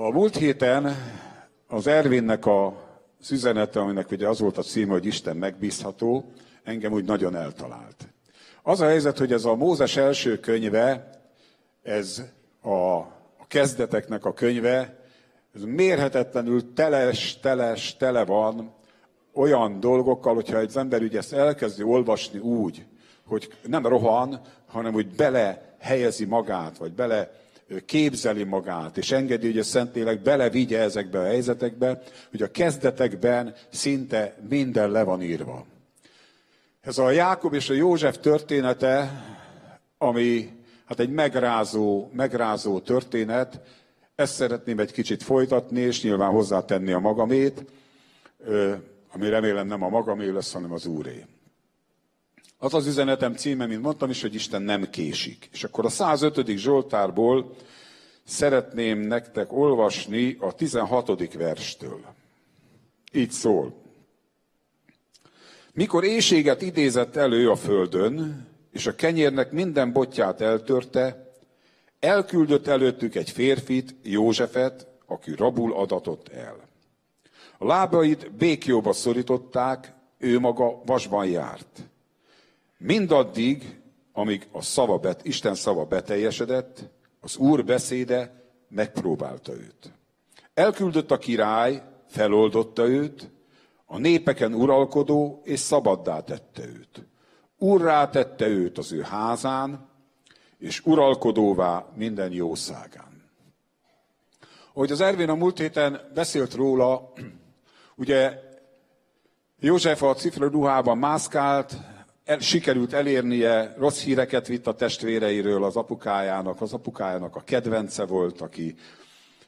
A múlt héten az Ervinnek a üzenete, aminek ugye az volt a címe, hogy Isten megbízható, engem úgy nagyon eltalált. Az a helyzet, hogy ez a Mózes első könyve, ez a, a kezdeteknek a könyve, ez mérhetetlenül teles, teles, tele van olyan dolgokkal, hogyha egy ember ugye ezt elkezdi olvasni úgy, hogy nem rohan, hanem úgy bele helyezi magát, vagy bele képzeli magát, és engedi, hogy a Szentlélek belevigye ezekbe a helyzetekbe, hogy a kezdetekben szinte minden le van írva. Ez a Jákob és a József története, ami hát egy megrázó, megrázó történet, ezt szeretném egy kicsit folytatni, és nyilván hozzátenni a magamét, ami remélem nem a magamé lesz, hanem az Úré. Az az üzenetem címe, mint mondtam is, hogy Isten nem késik. És akkor a 105. Zsoltárból szeretném nektek olvasni a 16. verstől. Így szól. Mikor éjséget idézett elő a földön, és a kenyérnek minden botját eltörte, elküldött előttük egy férfit, Józsefet, aki rabul adatott el. A lábait békjóba szorították, ő maga vasban járt. Mindaddig, amíg a szava bet, Isten szava beteljesedett, az Úr beszéde megpróbálta őt. Elküldött a király, feloldotta őt, a népeken uralkodó, és szabaddá tette őt. Urrá tette őt az ő házán, és uralkodóvá minden jószágán. Ahogy az Ervin a múlt héten beszélt róla, ugye József a cifra ruhában mászkált, el, sikerült elérnie, rossz híreket vitt a testvéreiről az apukájának, az apukájának a kedvence volt, aki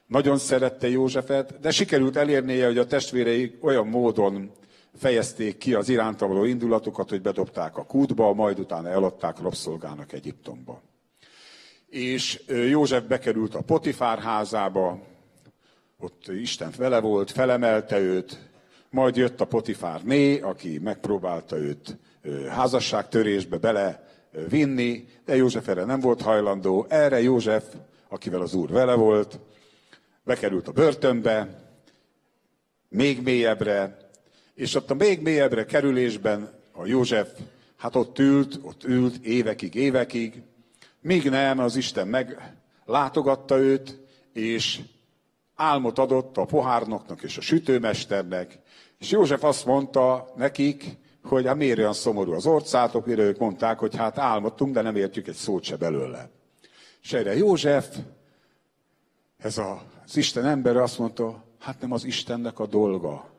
nagyon szerette Józsefet, de sikerült elérnie, hogy a testvérei olyan módon fejezték ki az iránta való indulatukat, hogy bedobták a kútba, majd utána eladták rabszolgának Egyiptomba. És József bekerült a Potifár házába, ott Isten vele volt, felemelte őt, majd jött a Potifár né, aki megpróbálta őt házasságtörésbe bele vinni, de József erre nem volt hajlandó. Erre József, akivel az úr vele volt, bekerült a börtönbe, még mélyebbre, és ott a még mélyebbre kerülésben a József, hát ott ült, ott ült évekig, évekig, míg nem az Isten meglátogatta őt, és álmot adott a pohárnoknak és a sütőmesternek, és József azt mondta nekik, hogy hát miért olyan szomorú az orcátok, mire ők mondták, hogy hát álmodtunk, de nem értjük egy szót se belőle. És erre József, ez a, az Isten ember azt mondta, hát nem az Istennek a dolga,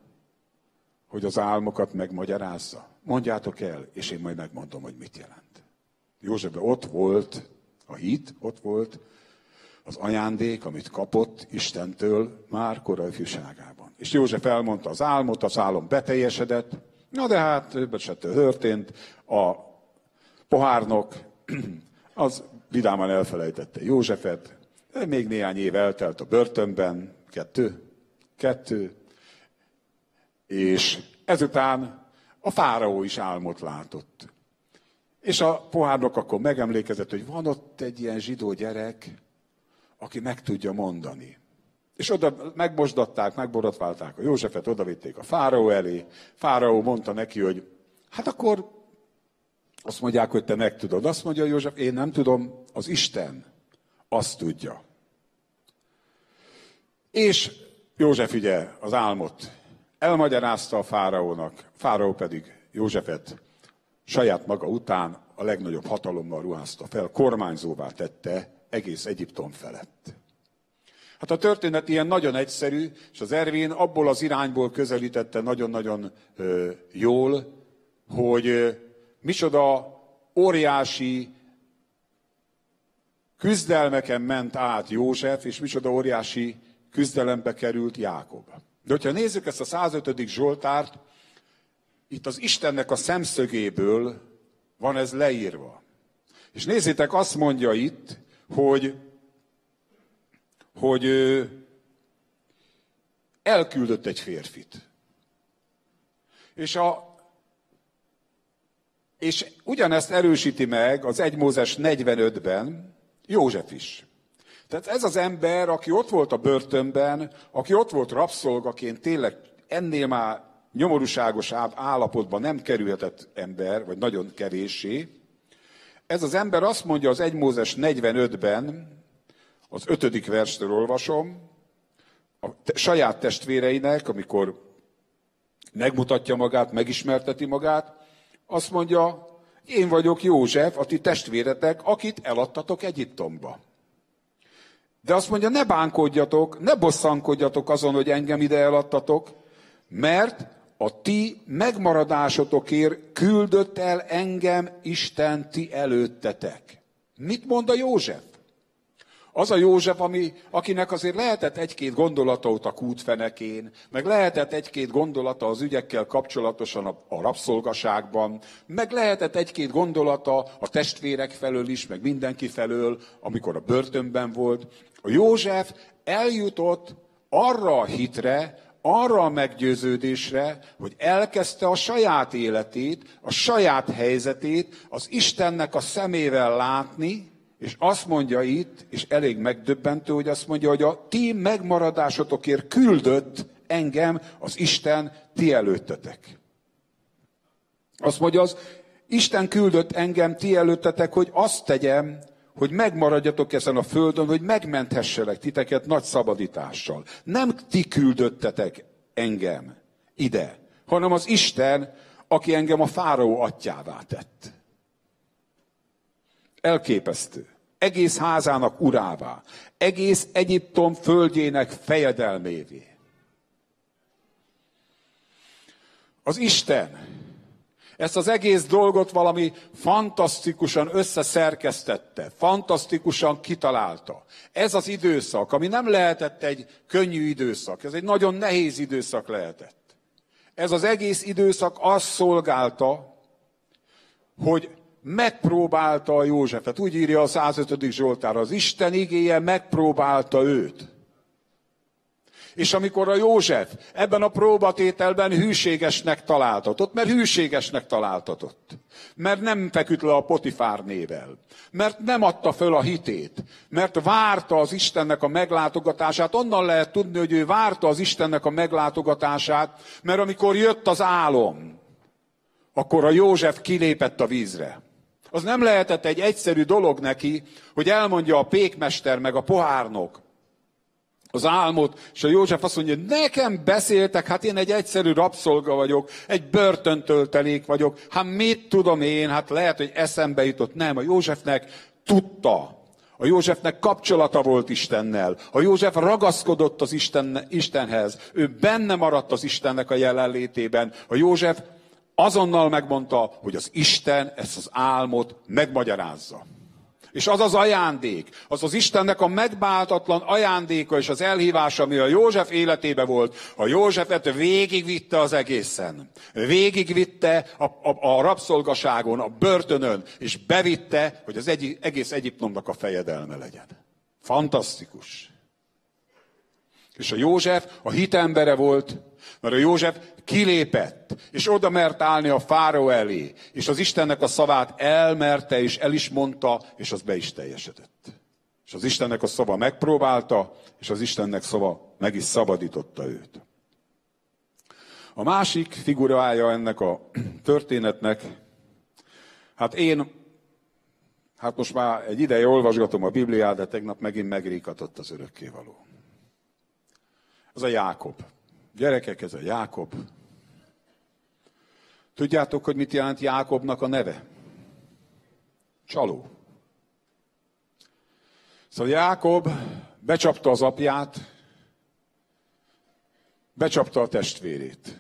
hogy az álmokat megmagyarázza. Mondjátok el, és én majd megmondom, hogy mit jelent. Józsefben ott volt a hit, ott volt az ajándék, amit kapott Istentől már korai ifjúságában. És József elmondta az álmot, az álom beteljesedett, Na de hát többet se történt. A pohárnok az vidáman elfelejtette Józsefet, még néhány év eltelt a börtönben, kettő, kettő, és ezután a fáraó is álmot látott. És a pohárnok akkor megemlékezett, hogy van ott egy ilyen zsidó gyerek, aki meg tudja mondani. És oda megmosdatták, megborotválták a Józsefet, odavitték a fáraó elé. Fáraó mondta neki, hogy hát akkor azt mondják, hogy te meg tudod. Azt mondja József, én nem tudom, az Isten azt tudja. És József ugye az álmot elmagyarázta a fáraónak, fáraó pedig Józsefet saját maga után a legnagyobb hatalommal ruházta fel, kormányzóvá tette egész Egyiptom felett. Hát a történet ilyen nagyon egyszerű, és az Ervin abból az irányból közelítette nagyon-nagyon jól, hogy ö, micsoda óriási küzdelmeken ment át József, és micsoda óriási küzdelembe került Jákob. De hogyha nézzük ezt a 105. Zsoltárt, itt az Istennek a szemszögéből van ez leírva. És nézzétek, azt mondja itt, hogy hogy elküldött egy férfit. És, a, és ugyanezt erősíti meg az 1 Mózes 45-ben József is. Tehát ez az ember, aki ott volt a börtönben, aki ott volt rabszolgaként, tényleg ennél már nyomorúságos állapotban nem kerülhetett ember, vagy nagyon kevéssé. Ez az ember azt mondja az 1 Mózes 45-ben, az ötödik verstől olvasom, a saját testvéreinek, amikor megmutatja magát, megismerteti magát, azt mondja, én vagyok József, a ti testvéretek, akit eladtatok Egyiptomba. De azt mondja, ne bánkodjatok, ne bosszankodjatok azon, hogy engem ide eladtatok, mert a ti megmaradásotokért küldött el engem Isten ti előttetek. Mit mond a József? Az a József, ami, akinek azért lehetett egy-két gondolata ott a kútfenekén, meg lehetett egy-két gondolata az ügyekkel kapcsolatosan a, a rabszolgaságban, meg lehetett egy-két gondolata a testvérek felől is, meg mindenki felől, amikor a börtönben volt. A József eljutott arra a hitre, arra a meggyőződésre, hogy elkezdte a saját életét, a saját helyzetét az Istennek a szemével látni, és azt mondja itt, és elég megdöbbentő, hogy azt mondja, hogy a ti megmaradásotokért küldött engem az Isten ti előttetek. Azt mondja, az Isten küldött engem ti előttetek, hogy azt tegyem, hogy megmaradjatok ezen a földön, hogy megmenthesselek titeket nagy szabadítással. Nem ti küldöttetek engem ide, hanem az Isten, aki engem a fáraó atyává tett. Elképesztő. Egész házának urává. Egész Egyiptom földjének fejedelmévé. Az Isten ezt az egész dolgot valami fantasztikusan összeszerkesztette, fantasztikusan kitalálta. Ez az időszak, ami nem lehetett egy könnyű időszak, ez egy nagyon nehéz időszak lehetett. Ez az egész időszak azt szolgálta, hogy megpróbálta a Józsefet. Úgy írja a 105. Zsoltár, az Isten igéje megpróbálta őt. És amikor a József ebben a próbatételben hűségesnek találtatott, mert hűségesnek találtatott, mert nem feküdt le a Potifár nével, mert nem adta föl a hitét, mert várta az Istennek a meglátogatását, onnan lehet tudni, hogy ő várta az Istennek a meglátogatását, mert amikor jött az álom, akkor a József kilépett a vízre. Az nem lehetett egy egyszerű dolog neki, hogy elmondja a pékmester meg a pohárnok, az álmot, és a József azt mondja, nekem beszéltek, hát én egy egyszerű rabszolga vagyok, egy börtöntöltelék vagyok, hát mit tudom én, hát lehet, hogy eszembe jutott. Nem, a Józsefnek tudta. A Józsefnek kapcsolata volt Istennel. A József ragaszkodott az Isten, Istenhez. Ő benne maradt az Istennek a jelenlétében. A József azonnal megmondta, hogy az Isten ezt az álmot megmagyarázza. És az az ajándék, az az Istennek a megbáltatlan ajándéka és az elhívás, ami a József életébe volt, a Józsefet végigvitte az egészen. Végigvitte a, a, a rabszolgaságon, a börtönön, és bevitte, hogy az egy, egész Egyiptomnak a fejedelme legyen. Fantasztikus. És a József a hitembere volt, mert a József kilépett, és oda mert állni a fáraó elé, és az Istennek a szavát elmerte, és el is mondta, és az be is teljesedett. És az Istennek a szava megpróbálta, és az Istennek szava meg is szabadította őt. A másik figurája ennek a történetnek, hát én, hát most már egy ideje olvasgatom a Bibliát, de tegnap megint megríkatott az örökkévaló. Ez a Jákob. Gyerekek, ez a Jákob. Tudjátok, hogy mit jelent Jákobnak a neve? Csaló. Szóval Jákob becsapta az apját, becsapta a testvérét.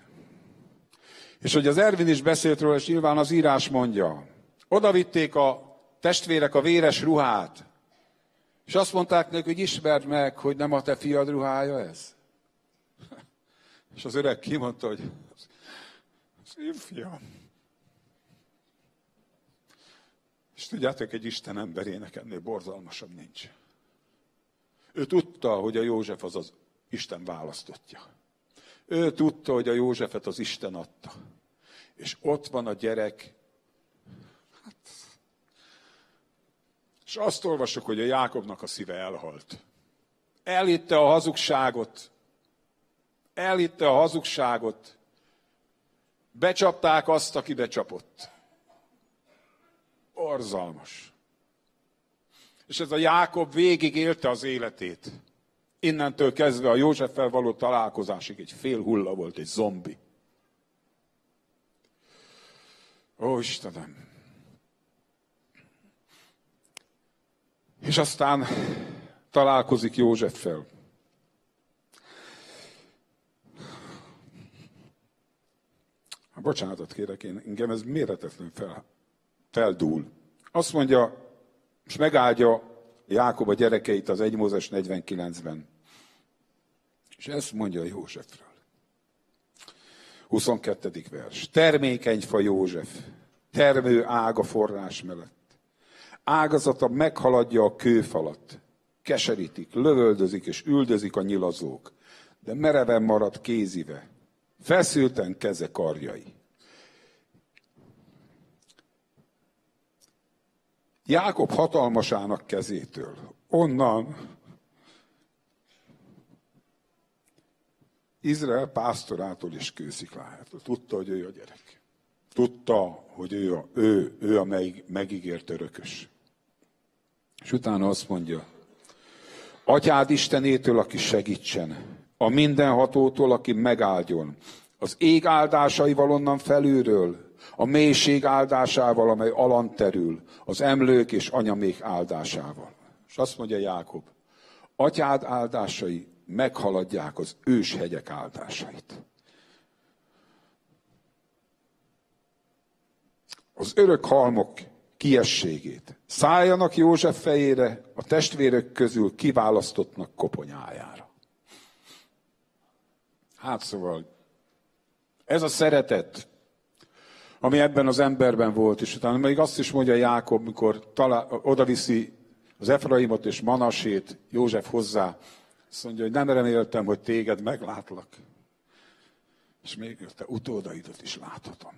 És hogy az Ervin is beszélt róla, és nyilván az írás mondja, oda vitték a testvérek a véres ruhát, és azt mondták neki, hogy ismerd meg, hogy nem a te fiad ruhája ez. És az öreg kimondta, hogy az én fiam. És tudjátok, egy Isten emberének ennél borzalmasabb nincs. Ő tudta, hogy a József az az Isten választotja. Ő tudta, hogy a Józsefet az Isten adta. És ott van a gyerek. Hát, és azt olvasok, hogy a Jákobnak a szíve elhalt. Elhitte a hazugságot. Elhitte a hazugságot. Becsapták azt, aki becsapott. Orzalmas. És ez a Jákob végig élte az életét. Innentől kezdve a Józseffel való találkozásig egy fél hulla volt, egy zombi. Ó, Istenem! És aztán találkozik Józseffel. Bocsánatot kérek, én, engem ez méretetlen fel, feldúl. Azt mondja, és megáldja Jákob a gyerekeit az 1 Mózes 49-ben. És ezt mondja Józsefről. 22. vers. Termékeny fa József, termő ága forrás mellett. Ágazata meghaladja a kőfalat. Keserítik, lövöldözik és üldözik a nyilazók. De mereven marad kézive. Feszülten keze karjai. Jákob hatalmasának kezétől. Onnan Izrael pásztorától is kősziklájától. Tudta, hogy ő a gyerek. Tudta, hogy ő, a, ő, ő a meg, megígért örökös. És utána azt mondja, Atyád Istenétől, aki segítsen, a mindenhatótól, aki megáldjon, az ég áldásaival onnan felülről, a mélység áldásával, amely alant terül, az emlők és anyamék áldásával. És azt mondja Jákob, atyád áldásai meghaladják az őshegyek áldásait. Az örök halmok kiességét. Szálljanak József fejére, a testvérek közül kiválasztottnak koponyájára. Hát szóval, ez a szeretet, ami ebben az emberben volt, és utána még azt is mondja Jákob, mikor talál, odaviszi az Efraimot és Manasét József hozzá, azt mondja, hogy nem reméltem, hogy téged meglátlak. És még te utódaidat is láthatom.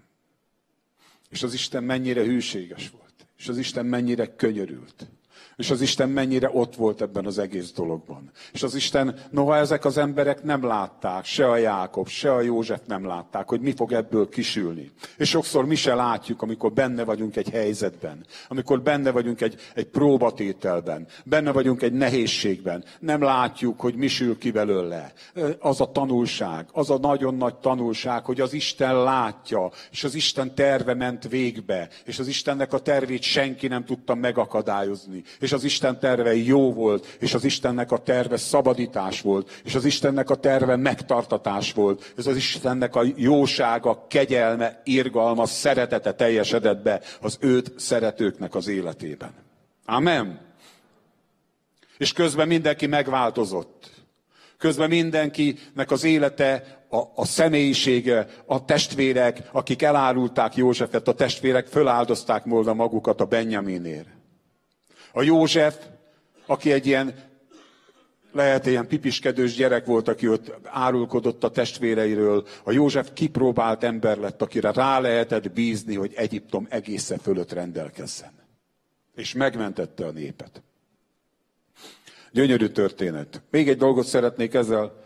És az Isten mennyire hűséges volt. És az Isten mennyire könyörült. És az Isten mennyire ott volt ebben az egész dologban. És az Isten, noha ezek az emberek nem látták, se a Jákob, se a József nem látták, hogy mi fog ebből kisülni. És sokszor mi se látjuk, amikor benne vagyunk egy helyzetben, amikor benne vagyunk egy, egy próbatételben, benne vagyunk egy nehézségben. Nem látjuk, hogy mi sül ki belőle. Az a tanulság, az a nagyon nagy tanulság, hogy az Isten látja, és az Isten terve ment végbe, és az Istennek a tervét senki nem tudta megakadályozni és az Isten terve jó volt, és az Istennek a terve szabadítás volt, és az Istennek a terve megtartatás volt, és az Istennek a jósága, kegyelme, irgalma, szeretete teljesedett be az őt szeretőknek az életében. Amen. És közben mindenki megváltozott. Közben mindenkinek az élete, a, a személyisége, a testvérek, akik elárulták Józsefet, a testvérek föláldozták volna magukat a Benjaminért. A József, aki egy ilyen, lehet ilyen pipiskedős gyerek volt, aki ott árulkodott a testvéreiről. A József kipróbált ember lett, akire rá lehetett bízni, hogy Egyiptom egészen fölött rendelkezzen. És megmentette a népet. Gyönyörű történet. Még egy dolgot szeretnék ezzel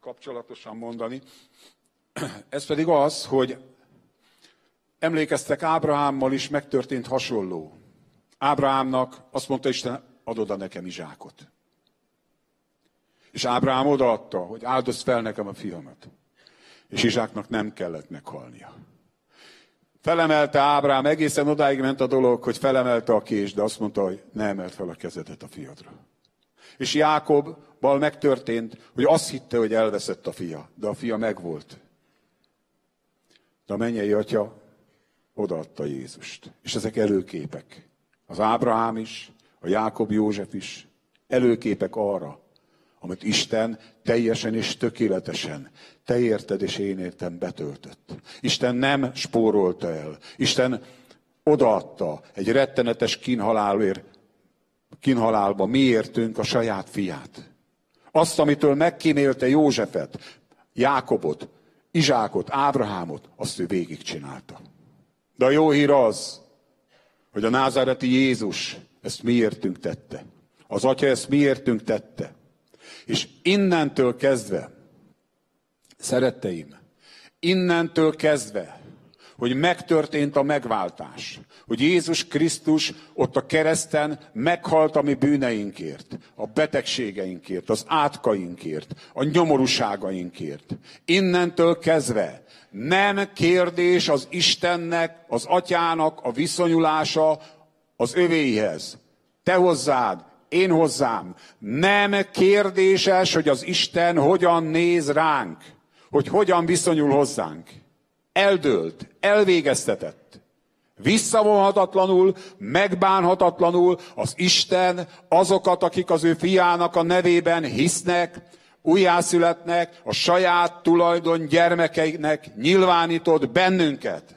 kapcsolatosan mondani. Ez pedig az, hogy emlékeztek Ábrahámmal is megtörtént hasonló. Ábrahámnak azt mondta Isten, adod oda nekem Izsákot. És Ábrahám odaadta, hogy áldozd fel nekem a fiamat. És Izsáknak nem kellett meghalnia. Felemelte Ábrám, egészen odáig ment a dolog, hogy felemelte a kés, de azt mondta, hogy ne emelt fel a kezedet a fiadra. És Jákobbal megtörtént, hogy azt hitte, hogy elveszett a fia, de a fia megvolt. De a mennyei atya odaadta Jézust. És ezek előképek. Az Ábrahám is, a Jákob József is előképek arra, amit Isten teljesen és tökéletesen, te érted és én értem betöltött. Isten nem spórolta el. Isten odaadta egy rettenetes kínhalálért, kínhalálba miértünk a saját fiát. Azt, amitől megkímélte Józsefet, Jákobot, Izsákot, Ábrahámot, azt ő végigcsinálta. De a jó hír az, hogy a názáreti Jézus ezt miértünk tette. Az Atya ezt miértünk tette. És innentől kezdve, szeretteim, innentől kezdve, hogy megtörtént a megváltás, hogy Jézus Krisztus ott a kereszten meghalt a mi bűneinkért, a betegségeinkért, az átkainkért, a nyomorúságainkért. Innentől kezdve nem kérdés az Istennek, az Atyának a viszonyulása az övéhez. Te hozzád, én hozzám. Nem kérdéses, hogy az Isten hogyan néz ránk, hogy hogyan viszonyul hozzánk. Eldőlt, elvégeztetett. Visszavonhatatlanul, megbánhatatlanul az Isten azokat, akik az ő fiának a nevében hisznek, újjászületnek, a saját tulajdon gyermekeinek nyilvánított bennünket.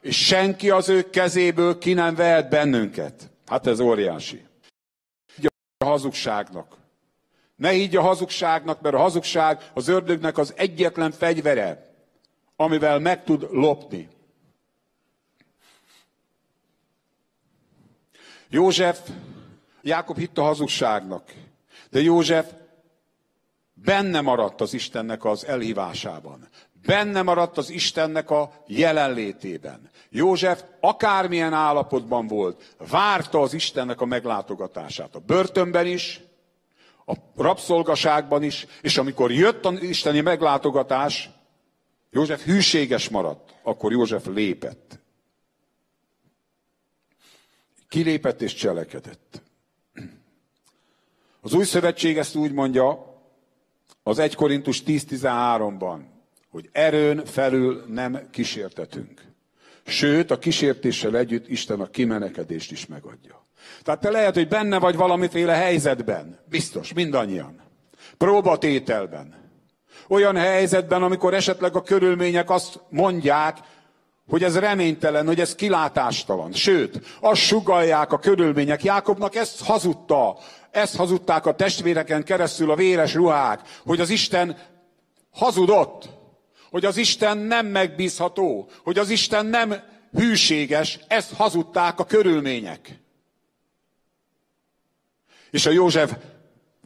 És senki az ő kezéből ki nem vehet bennünket. Hát ez óriási. A hazugságnak. Ne higgy a hazugságnak, mert a hazugság az ördögnek az egyetlen fegyvere, amivel meg tud lopni. József, Jákob hitt a hazugságnak, de József benne maradt az Istennek az elhívásában. Benne maradt az Istennek a jelenlétében. József akármilyen állapotban volt, várta az Istennek a meglátogatását. A börtönben is, a rabszolgaságban is, és amikor jött az isteni meglátogatás, József hűséges maradt, akkor József lépett. Kilépett és cselekedett. Az új szövetség ezt úgy mondja, az 1 Korintus 10.13-ban, hogy erőn felül nem kísértetünk. Sőt, a kísértéssel együtt Isten a kimenekedést is megadja. Tehát te lehet, hogy benne vagy valamiféle helyzetben. Biztos, mindannyian. Próbatételben. Olyan helyzetben, amikor esetleg a körülmények azt mondják, hogy ez reménytelen, hogy ez kilátástalan. Sőt, azt sugalják a körülmények. Jákobnak ezt hazudta. Ezt hazudták a testvéreken keresztül a véres ruhák, hogy az Isten hazudott, hogy az Isten nem megbízható, hogy az Isten nem hűséges, ezt hazudták a körülmények. És a József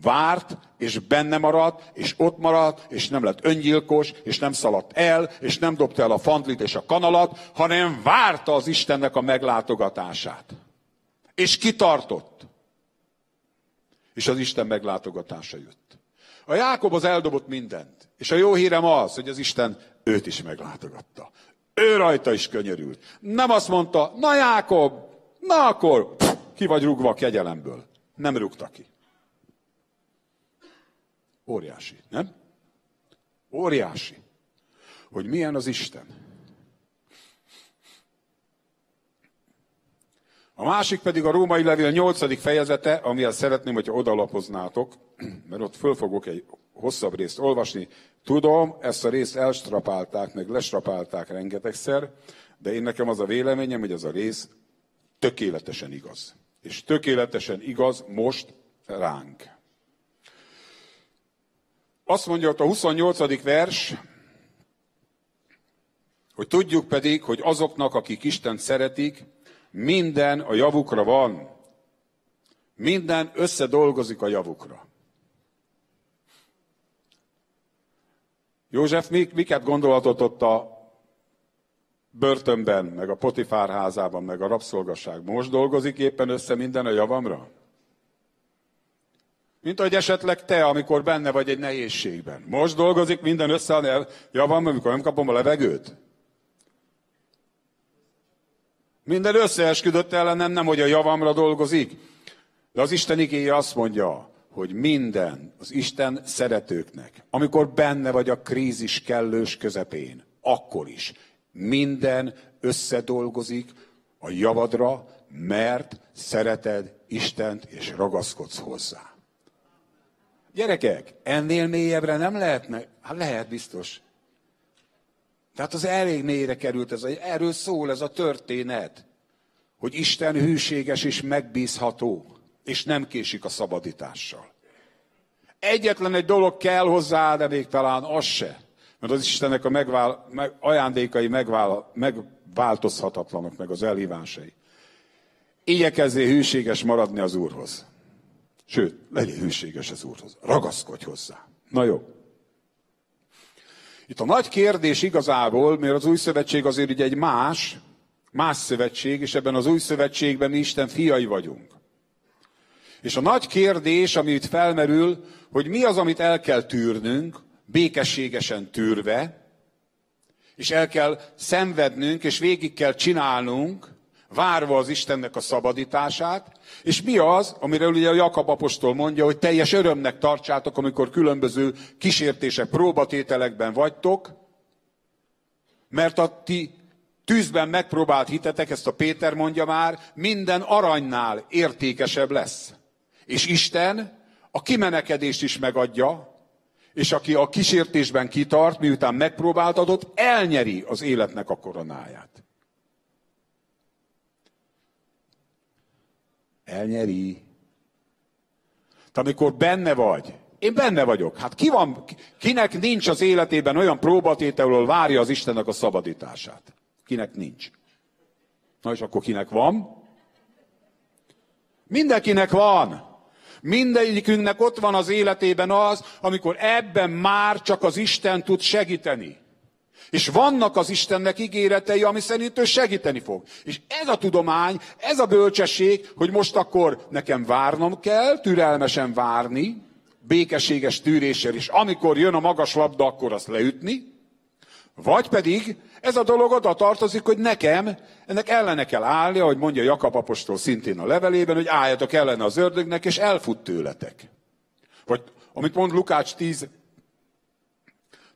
várt, és benne maradt, és ott maradt, és nem lett öngyilkos, és nem szaladt el, és nem dobta el a fantlit és a kanalat, hanem várta az Istennek a meglátogatását. És kitartott. És az Isten meglátogatása jött. A Jákob az eldobott mindent. És a jó hírem az, hogy az Isten őt is meglátogatta. Ő rajta is könyörült. Nem azt mondta, na Jákob, na akkor pff, ki vagy rúgva a kegyelemből. Nem rúgta ki. Óriási, nem? Óriási, hogy milyen az Isten. A másik pedig a római levél 8. fejezete, amihez szeretném, hogyha odalapoznátok, mert ott föl fogok egy hosszabb részt olvasni. Tudom, ezt a részt elstrapálták, meg lestrapálták rengetegszer, de én nekem az a véleményem, hogy ez a rész tökéletesen igaz. És tökéletesen igaz most ránk. Azt mondja ott a 28. vers, hogy tudjuk pedig, hogy azoknak, akik Isten szeretik, minden a javukra van. Minden összedolgozik a javukra. József miket gondolhatott ott a börtönben, meg a Potifár házában, meg a rabszolgasság? Most dolgozik éppen össze minden a javamra? Mint ahogy esetleg te, amikor benne vagy egy nehézségben. Most dolgozik minden össze a javam, amikor nem kapom a levegőt? Minden összeesküdött ellenem, nem hogy a javamra dolgozik. De az Isten igéje azt mondja, hogy minden az Isten szeretőknek, amikor benne vagy a krízis kellős közepén, akkor is minden összedolgozik a javadra, mert szereted Istent és ragaszkodsz hozzá. Gyerekek, ennél mélyebbre nem lehetne? Hát lehet biztos. Tehát az elég mélyre került, ez, erről szól ez a történet, hogy Isten hűséges és megbízható, és nem késik a szabadítással. Egyetlen egy dolog kell hozzá, de még talán az se. Mert az Istennek a megvál, meg, ajándékai megvál, megváltozhatatlanok, meg az elhívásai. Igyekezzél hűséges maradni az Úrhoz. Sőt, legyél hűséges az Úrhoz. Ragaszkodj hozzá. Na jó. Itt a nagy kérdés igazából, mert az új szövetség azért ugye egy más, más szövetség, és ebben az új szövetségben mi Isten fiai vagyunk. És a nagy kérdés, ami itt felmerül, hogy mi az, amit el kell tűrnünk, békességesen tűrve, és el kell szenvednünk, és végig kell csinálnunk, várva az Istennek a szabadítását, és mi az, amiről ugye a Jakab apostol mondja, hogy teljes örömnek tartsátok, amikor különböző kísértések, próbatételekben vagytok, mert a ti tűzben megpróbált hitetek, ezt a Péter mondja már, minden aranynál értékesebb lesz. És Isten a kimenekedést is megadja, és aki a kísértésben kitart, miután megpróbáltatott, elnyeri az életnek a koronáját. Elnyeri. Te amikor benne vagy, én benne vagyok. Hát ki van, kinek nincs az életében olyan próbatételről várja az Istennek a szabadítását? Kinek nincs? Na és akkor kinek van? Mindenkinek van. Mindegyikünknek ott van az életében az, amikor ebben már csak az Isten tud segíteni. És vannak az Istennek ígéretei, ami szerint ő segíteni fog. És ez a tudomány, ez a bölcsesség, hogy most akkor nekem várnom kell, türelmesen várni, békességes tűréssel, és amikor jön a magas labda, akkor azt leütni, vagy pedig ez a dolog oda tartozik, hogy nekem ennek ellene kell állni, ahogy mondja Jakab apostol szintén a levelében, hogy álljatok ellene az ördögnek, és elfut tőletek. Vagy amit mond Lukács 10,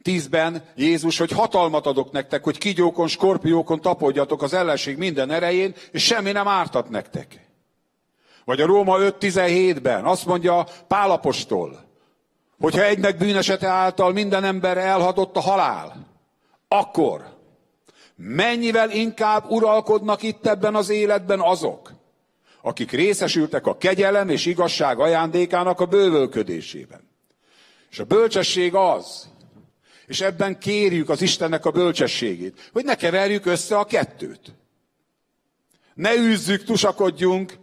10-ben Jézus, hogy hatalmat adok nektek, hogy kigyókon, skorpiókon tapodjatok az ellenség minden erején, és semmi nem ártat nektek. Vagy a Róma 5.17-ben azt mondja Pálapostól, hogyha egynek bűnesete által minden ember elhatott a halál, akkor mennyivel inkább uralkodnak itt ebben az életben azok, akik részesültek a kegyelem és igazság ajándékának a bővölködésében. És a bölcsesség az, és ebben kérjük az Istennek a bölcsességét, hogy ne keverjük össze a kettőt. Ne űzzük, tusakodjunk,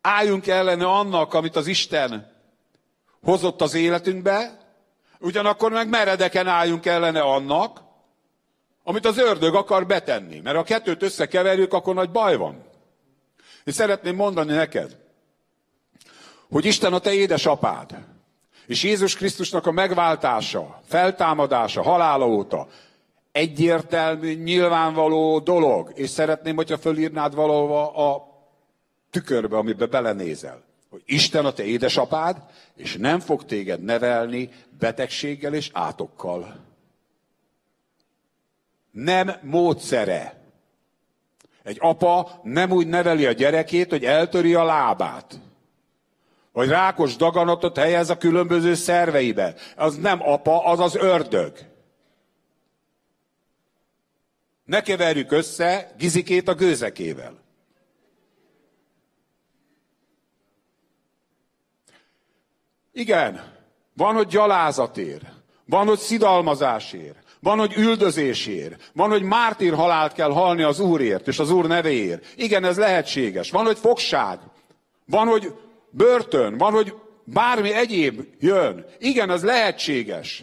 álljunk ellene annak, amit az Isten hozott az életünkbe, ugyanakkor meg meredeken álljunk ellene annak, amit az ördög akar betenni. Mert ha kettőt összekeverjük, akkor nagy baj van. És szeretném mondani neked, hogy Isten a te édesapád, és Jézus Krisztusnak a megváltása, feltámadása, halála óta egyértelmű, nyilvánvaló dolog, és szeretném, hogyha fölírnád valahova a tükörbe, amiben belenézel, hogy Isten a te édesapád, és nem fog téged nevelni betegséggel és átokkal nem módszere. Egy apa nem úgy neveli a gyerekét, hogy eltöri a lábát. Vagy rákos daganatot helyez a különböző szerveibe. Az nem apa, az az ördög. Ne keverjük össze gizikét a gőzekével. Igen, van, hogy gyalázatért, van, hogy szidalmazásért, van, hogy üldözésért. Van, hogy mártír halált kell halni az Úrért és az Úr nevéért. Igen, ez lehetséges. Van, hogy fogság. Van, hogy börtön. Van, hogy bármi egyéb jön. Igen, ez lehetséges.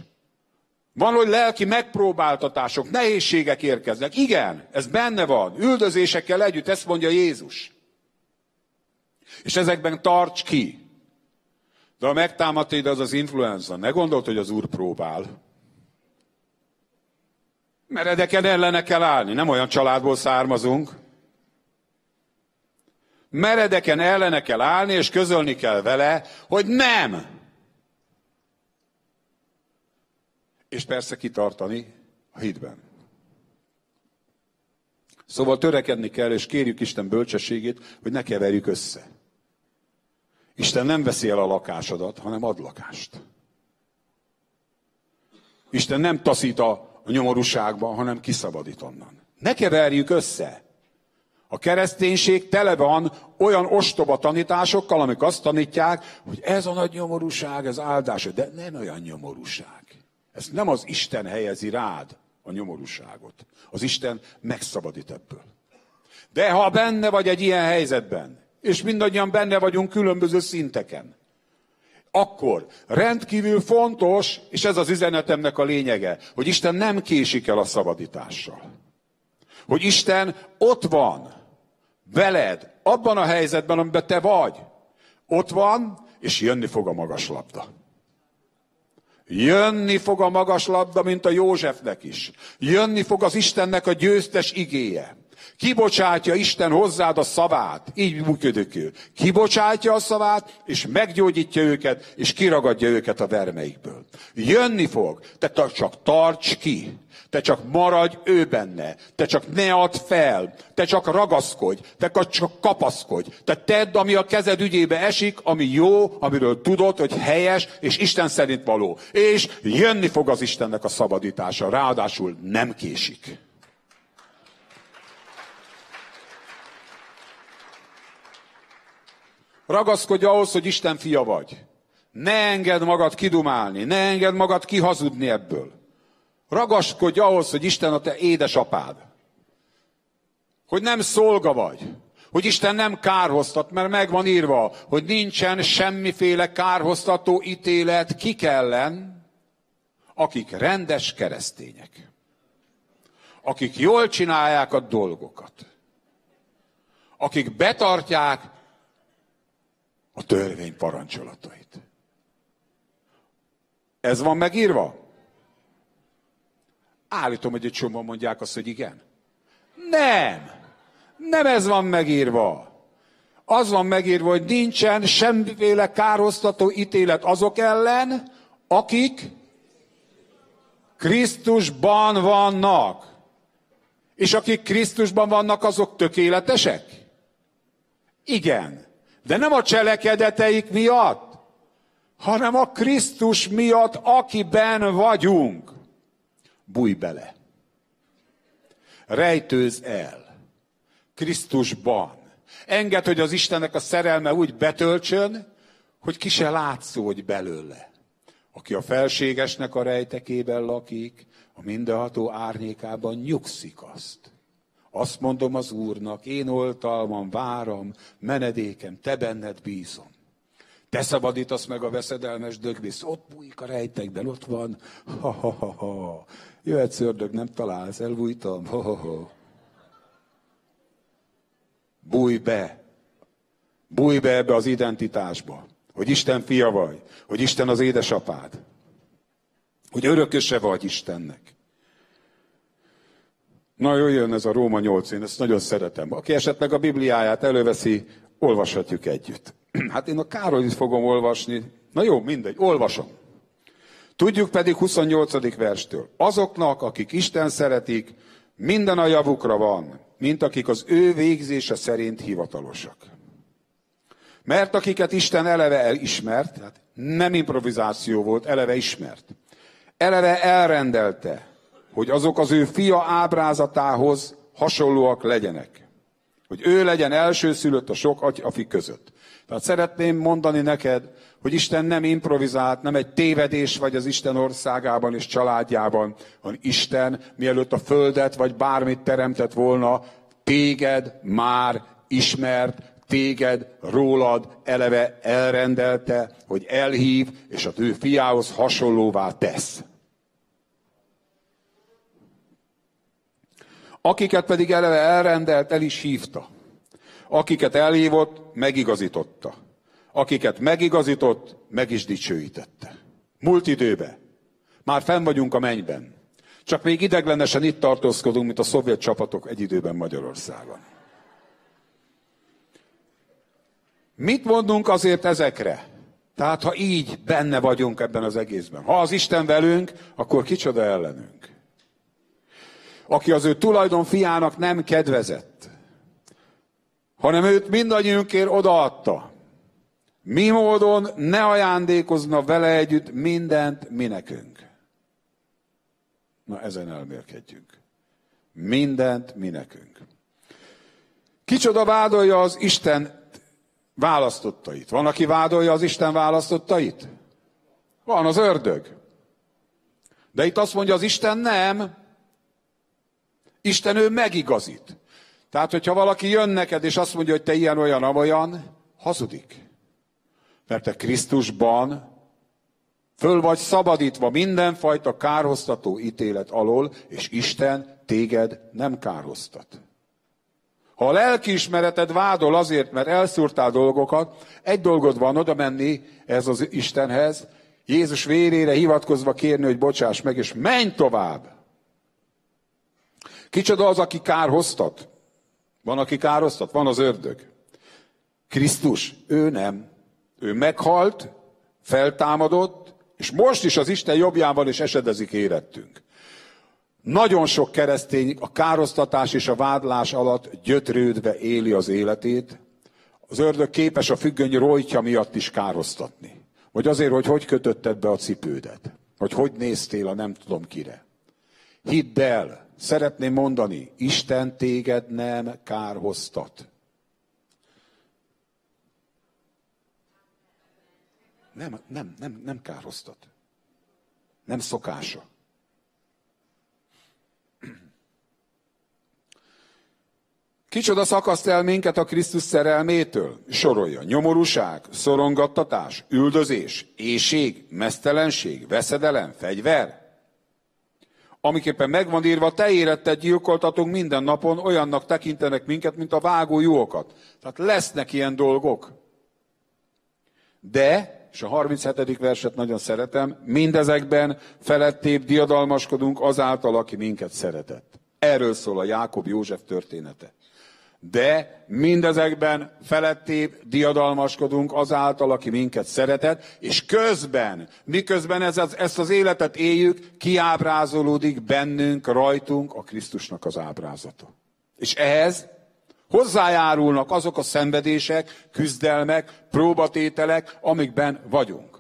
Van, hogy lelki megpróbáltatások, nehézségek érkeznek. Igen, ez benne van. Üldözésekkel együtt, ezt mondja Jézus. És ezekben tarts ki. De a megtámadt az az influenza. Ne gondolt, hogy az Úr próbál. Meredeken ellene kell állni, nem olyan családból származunk. Meredeken ellene kell állni, és közölni kell vele, hogy nem. És persze kitartani a hitben. Szóval törekedni kell, és kérjük Isten bölcsességét, hogy ne keverjük össze. Isten nem veszi el a lakásodat, hanem ad lakást. Isten nem taszít a a nyomorúságban, hanem kiszabadít onnan. Ne keverjük össze. A kereszténység tele van olyan ostoba tanításokkal, amik azt tanítják, hogy ez a nagy nyomorúság, ez áldás, de nem olyan nyomorúság. Ez nem az Isten helyezi rád a nyomorúságot. Az Isten megszabadít ebből. De ha benne vagy egy ilyen helyzetben, és mindannyian benne vagyunk különböző szinteken, Akkor rendkívül fontos, és ez az üzenetemnek a lényege, hogy Isten nem késik el a szabadítással. Hogy Isten ott van, veled, abban a helyzetben, amiben te vagy. Ott van, és jönni fog a magas labda. Jönni fog a magas labda, mint a Józsefnek is. Jönni fog az Istennek a győztes igéje. Kibocsátja Isten hozzád a szavát. Így működik ő. Kibocsátja a szavát, és meggyógyítja őket, és kiragadja őket a vermeikből. Jönni fog. Te csak tarts ki. Te csak maradj ő benne. Te csak ne add fel. Te csak ragaszkodj. Te csak kapaszkodj. Te tedd, ami a kezed ügyébe esik, ami jó, amiről tudod, hogy helyes, és Isten szerint való. És jönni fog az Istennek a szabadítása. Ráadásul nem késik. Ragaszkodj ahhoz, hogy Isten fia vagy. Ne engedd magad kidumálni, ne engedd magad kihazudni ebből. Ragaszkodj ahhoz, hogy Isten a te édesapád. Hogy nem szolga vagy. Hogy Isten nem kárhoztat, mert meg van írva, hogy nincsen semmiféle kárhoztató ítélet kik ellen, akik rendes keresztények. Akik jól csinálják a dolgokat. Akik betartják a törvény parancsolatait. Ez van megírva? Állítom, hogy egy csomó mondják azt, hogy igen. Nem! Nem ez van megírva. Az van megírva, hogy nincsen semmiféle károztató ítélet azok ellen, akik Krisztusban vannak. És akik Krisztusban vannak, azok tökéletesek? Igen. De nem a cselekedeteik miatt, hanem a Krisztus miatt, akiben vagyunk. Bújj bele. Rejtőz el. Krisztusban. Enged, hogy az Istennek a szerelme úgy betöltsön, hogy ki se látszódj belőle. Aki a felségesnek a rejtekében lakik, a mindenható árnyékában nyugszik azt. Azt mondom az Úrnak, én oltalmam, váram, menedékem, te benned bízom. Te szabadítasz meg a veszedelmes dögvész, ott bújik a rejtekben, ott van, ha, ha, ha, ha. Jöhet szördög, nem találsz, elbújtam, ha, ha, ha. Bújj be, bújj be ebbe az identitásba, hogy Isten fia vagy, hogy Isten az édesapád, hogy örököse vagy Istennek. Na, jön ez a Róma 8, én ezt nagyon szeretem. Aki esetleg a Bibliáját előveszi, olvashatjuk együtt. Hát én a Károlyt fogom olvasni. Na jó, mindegy, olvasom. Tudjuk pedig 28. verstől. Azoknak, akik Isten szeretik, minden a javukra van, mint akik az ő végzése szerint hivatalosak. Mert akiket Isten eleve elismert, tehát nem improvizáció volt, eleve ismert. Eleve elrendelte, hogy azok az ő fia ábrázatához hasonlóak legyenek. Hogy ő legyen elsőszülött a sok afi között. Tehát szeretném mondani neked, hogy Isten nem improvizált, nem egy tévedés vagy az Isten országában és családjában, hanem Isten, mielőtt a földet vagy bármit teremtett volna, téged már ismert, téged, rólad eleve elrendelte, hogy elhív, és a ő fiához hasonlóvá tesz. Akiket pedig eleve elrendelt, el is hívta. Akiket elhívott, megigazította. Akiket megigazított, meg is dicsőítette. Múlt időbe. Már fenn vagyunk a mennyben. Csak még ideglenesen itt tartózkodunk, mint a szovjet csapatok egy időben Magyarországon. Mit mondunk azért ezekre? Tehát, ha így benne vagyunk ebben az egészben. Ha az Isten velünk, akkor kicsoda ellenünk aki az ő tulajdon fiának nem kedvezett, hanem őt mindannyiunkért odaadta. Mi módon ne ajándékozna vele együtt mindent mi nekünk. Na ezen elmérkedjünk. Mindent mi nekünk. Kicsoda vádolja az Isten választottait? Van, aki vádolja az Isten választottait? Van az ördög. De itt azt mondja az Isten nem, Isten ő megigazít. Tehát, hogyha valaki jön neked, és azt mondja, hogy te ilyen, olyan, olyan, hazudik. Mert te Krisztusban föl vagy szabadítva mindenfajta kárhoztató ítélet alól, és Isten téged nem kárhoztat. Ha a lelkiismereted vádol azért, mert elszúrtál dolgokat, egy dolgod van oda menni ez az Istenhez, Jézus vérére hivatkozva kérni, hogy bocsáss meg, és menj tovább. Kicsoda az, aki kárhoztat? Van, aki kárhoztat? Van az ördög. Krisztus, ő nem. Ő meghalt, feltámadott, és most is az Isten jobbján van, és esedezik érettünk. Nagyon sok keresztény a károsztatás és a vádlás alatt gyötrődve éli az életét. Az ördög képes a függöny rojtja miatt is károsztatni. Vagy azért, hogy hogy kötötted be a cipődet. Hogy hogy néztél a nem tudom kire. Hidd el, szeretném mondani, Isten téged nem kárhoztat. Nem, nem, nem, nem kárhoztat. Nem szokása. Kicsoda szakaszt el minket a Krisztus szerelmétől? Sorolja. Nyomorúság, szorongattatás, üldözés, éjség, mesztelenség, veszedelem, fegyver. Amiképpen megvan írva, te érettet gyilkoltatunk minden napon, olyannak tekintenek minket, mint a vágó jókat. Tehát lesznek ilyen dolgok. De és a 37. verset nagyon szeretem, mindezekben felettébb diadalmaskodunk azáltal, aki minket szeretett. Erről szól a Jákob József története. De mindezekben felettébb diadalmaskodunk azáltal, aki minket szeretett, és közben, miközben ez az, ezt az életet éljük, kiábrázolódik bennünk, rajtunk a Krisztusnak az ábrázata. És ehhez Hozzájárulnak azok a szenvedések, küzdelmek, próbatételek, amikben vagyunk.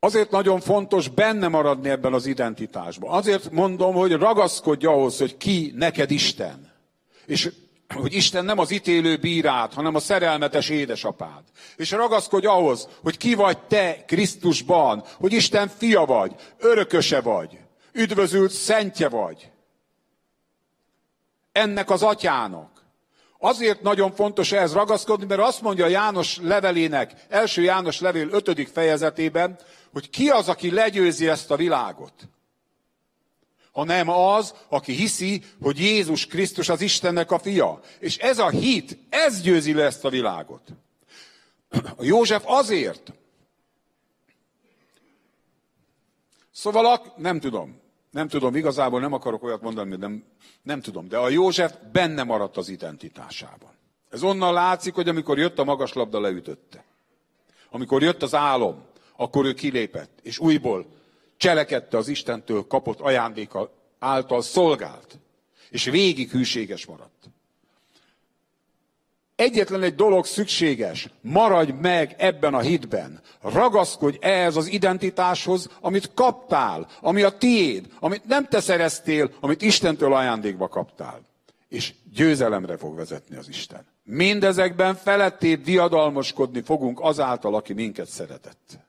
Azért nagyon fontos benne maradni ebben az identitásban. Azért mondom, hogy ragaszkodj ahhoz, hogy ki neked Isten. És hogy Isten nem az ítélő bírát, hanem a szerelmetes édesapád. És ragaszkodj ahhoz, hogy ki vagy te Krisztusban, hogy Isten fia vagy, örököse vagy, üdvözült szentje vagy ennek az atyának. Azért nagyon fontos ehhez ragaszkodni, mert azt mondja János levelének, első János levél ötödik fejezetében, hogy ki az, aki legyőzi ezt a világot. Ha nem az, aki hiszi, hogy Jézus Krisztus az Istennek a fia. És ez a hit, ez győzi le ezt a világot. A József azért. Szóval nem tudom, nem tudom, igazából nem akarok olyat mondani, nem, nem tudom, de a József benne maradt az identitásában. Ez onnan látszik, hogy amikor jött a magaslabda, leütötte. Amikor jött az álom, akkor ő kilépett, és újból cselekedte az Istentől kapott ajándéka által szolgált, és végig hűséges maradt. Egyetlen egy dolog szükséges, maradj meg ebben a hitben. Ragaszkodj ehhez az identitáshoz, amit kaptál, ami a tiéd, amit nem te szereztél, amit Istentől ajándékba kaptál. És győzelemre fog vezetni az Isten. Mindezekben felettébb diadalmoskodni fogunk azáltal, aki minket szeretett.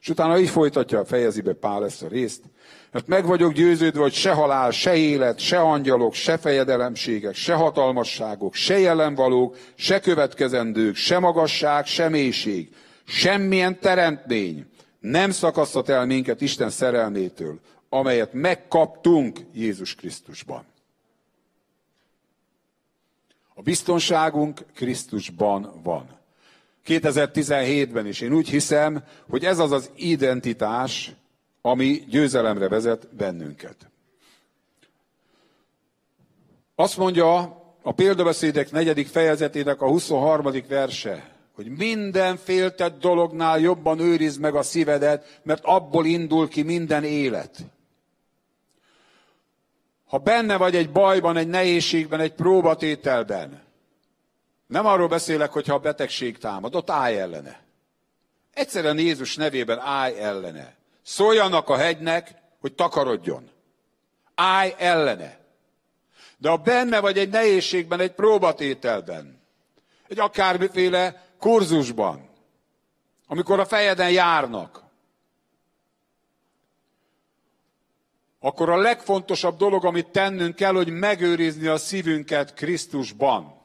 És utána így folytatja, fejezi be Pál ezt a részt. Mert meg vagyok győződve, hogy se halál, se élet, se angyalok, se fejedelemségek, se hatalmasságok, se jelenvalók, se következendők, se magasság, se mélység, semmilyen teremtmény nem szakasztat el minket Isten szerelmétől, amelyet megkaptunk Jézus Krisztusban. A biztonságunk Krisztusban van. 2017-ben is. Én úgy hiszem, hogy ez az az identitás, ami győzelemre vezet bennünket. Azt mondja a példabeszédek negyedik fejezetének a 23. verse, hogy minden féltett dolognál jobban őrizd meg a szívedet, mert abból indul ki minden élet. Ha benne vagy egy bajban, egy nehézségben, egy próbatételben, nem arról beszélek, hogy ha a betegség támad, ott állj ellene. Egyszerűen Jézus nevében állj ellene. Szóljanak a hegynek, hogy takarodjon. Állj ellene. De ha benne vagy egy nehézségben, egy próbatételben, egy akármiféle kurzusban, amikor a fejeden járnak, akkor a legfontosabb dolog, amit tennünk kell, hogy megőrizni a szívünket Krisztusban.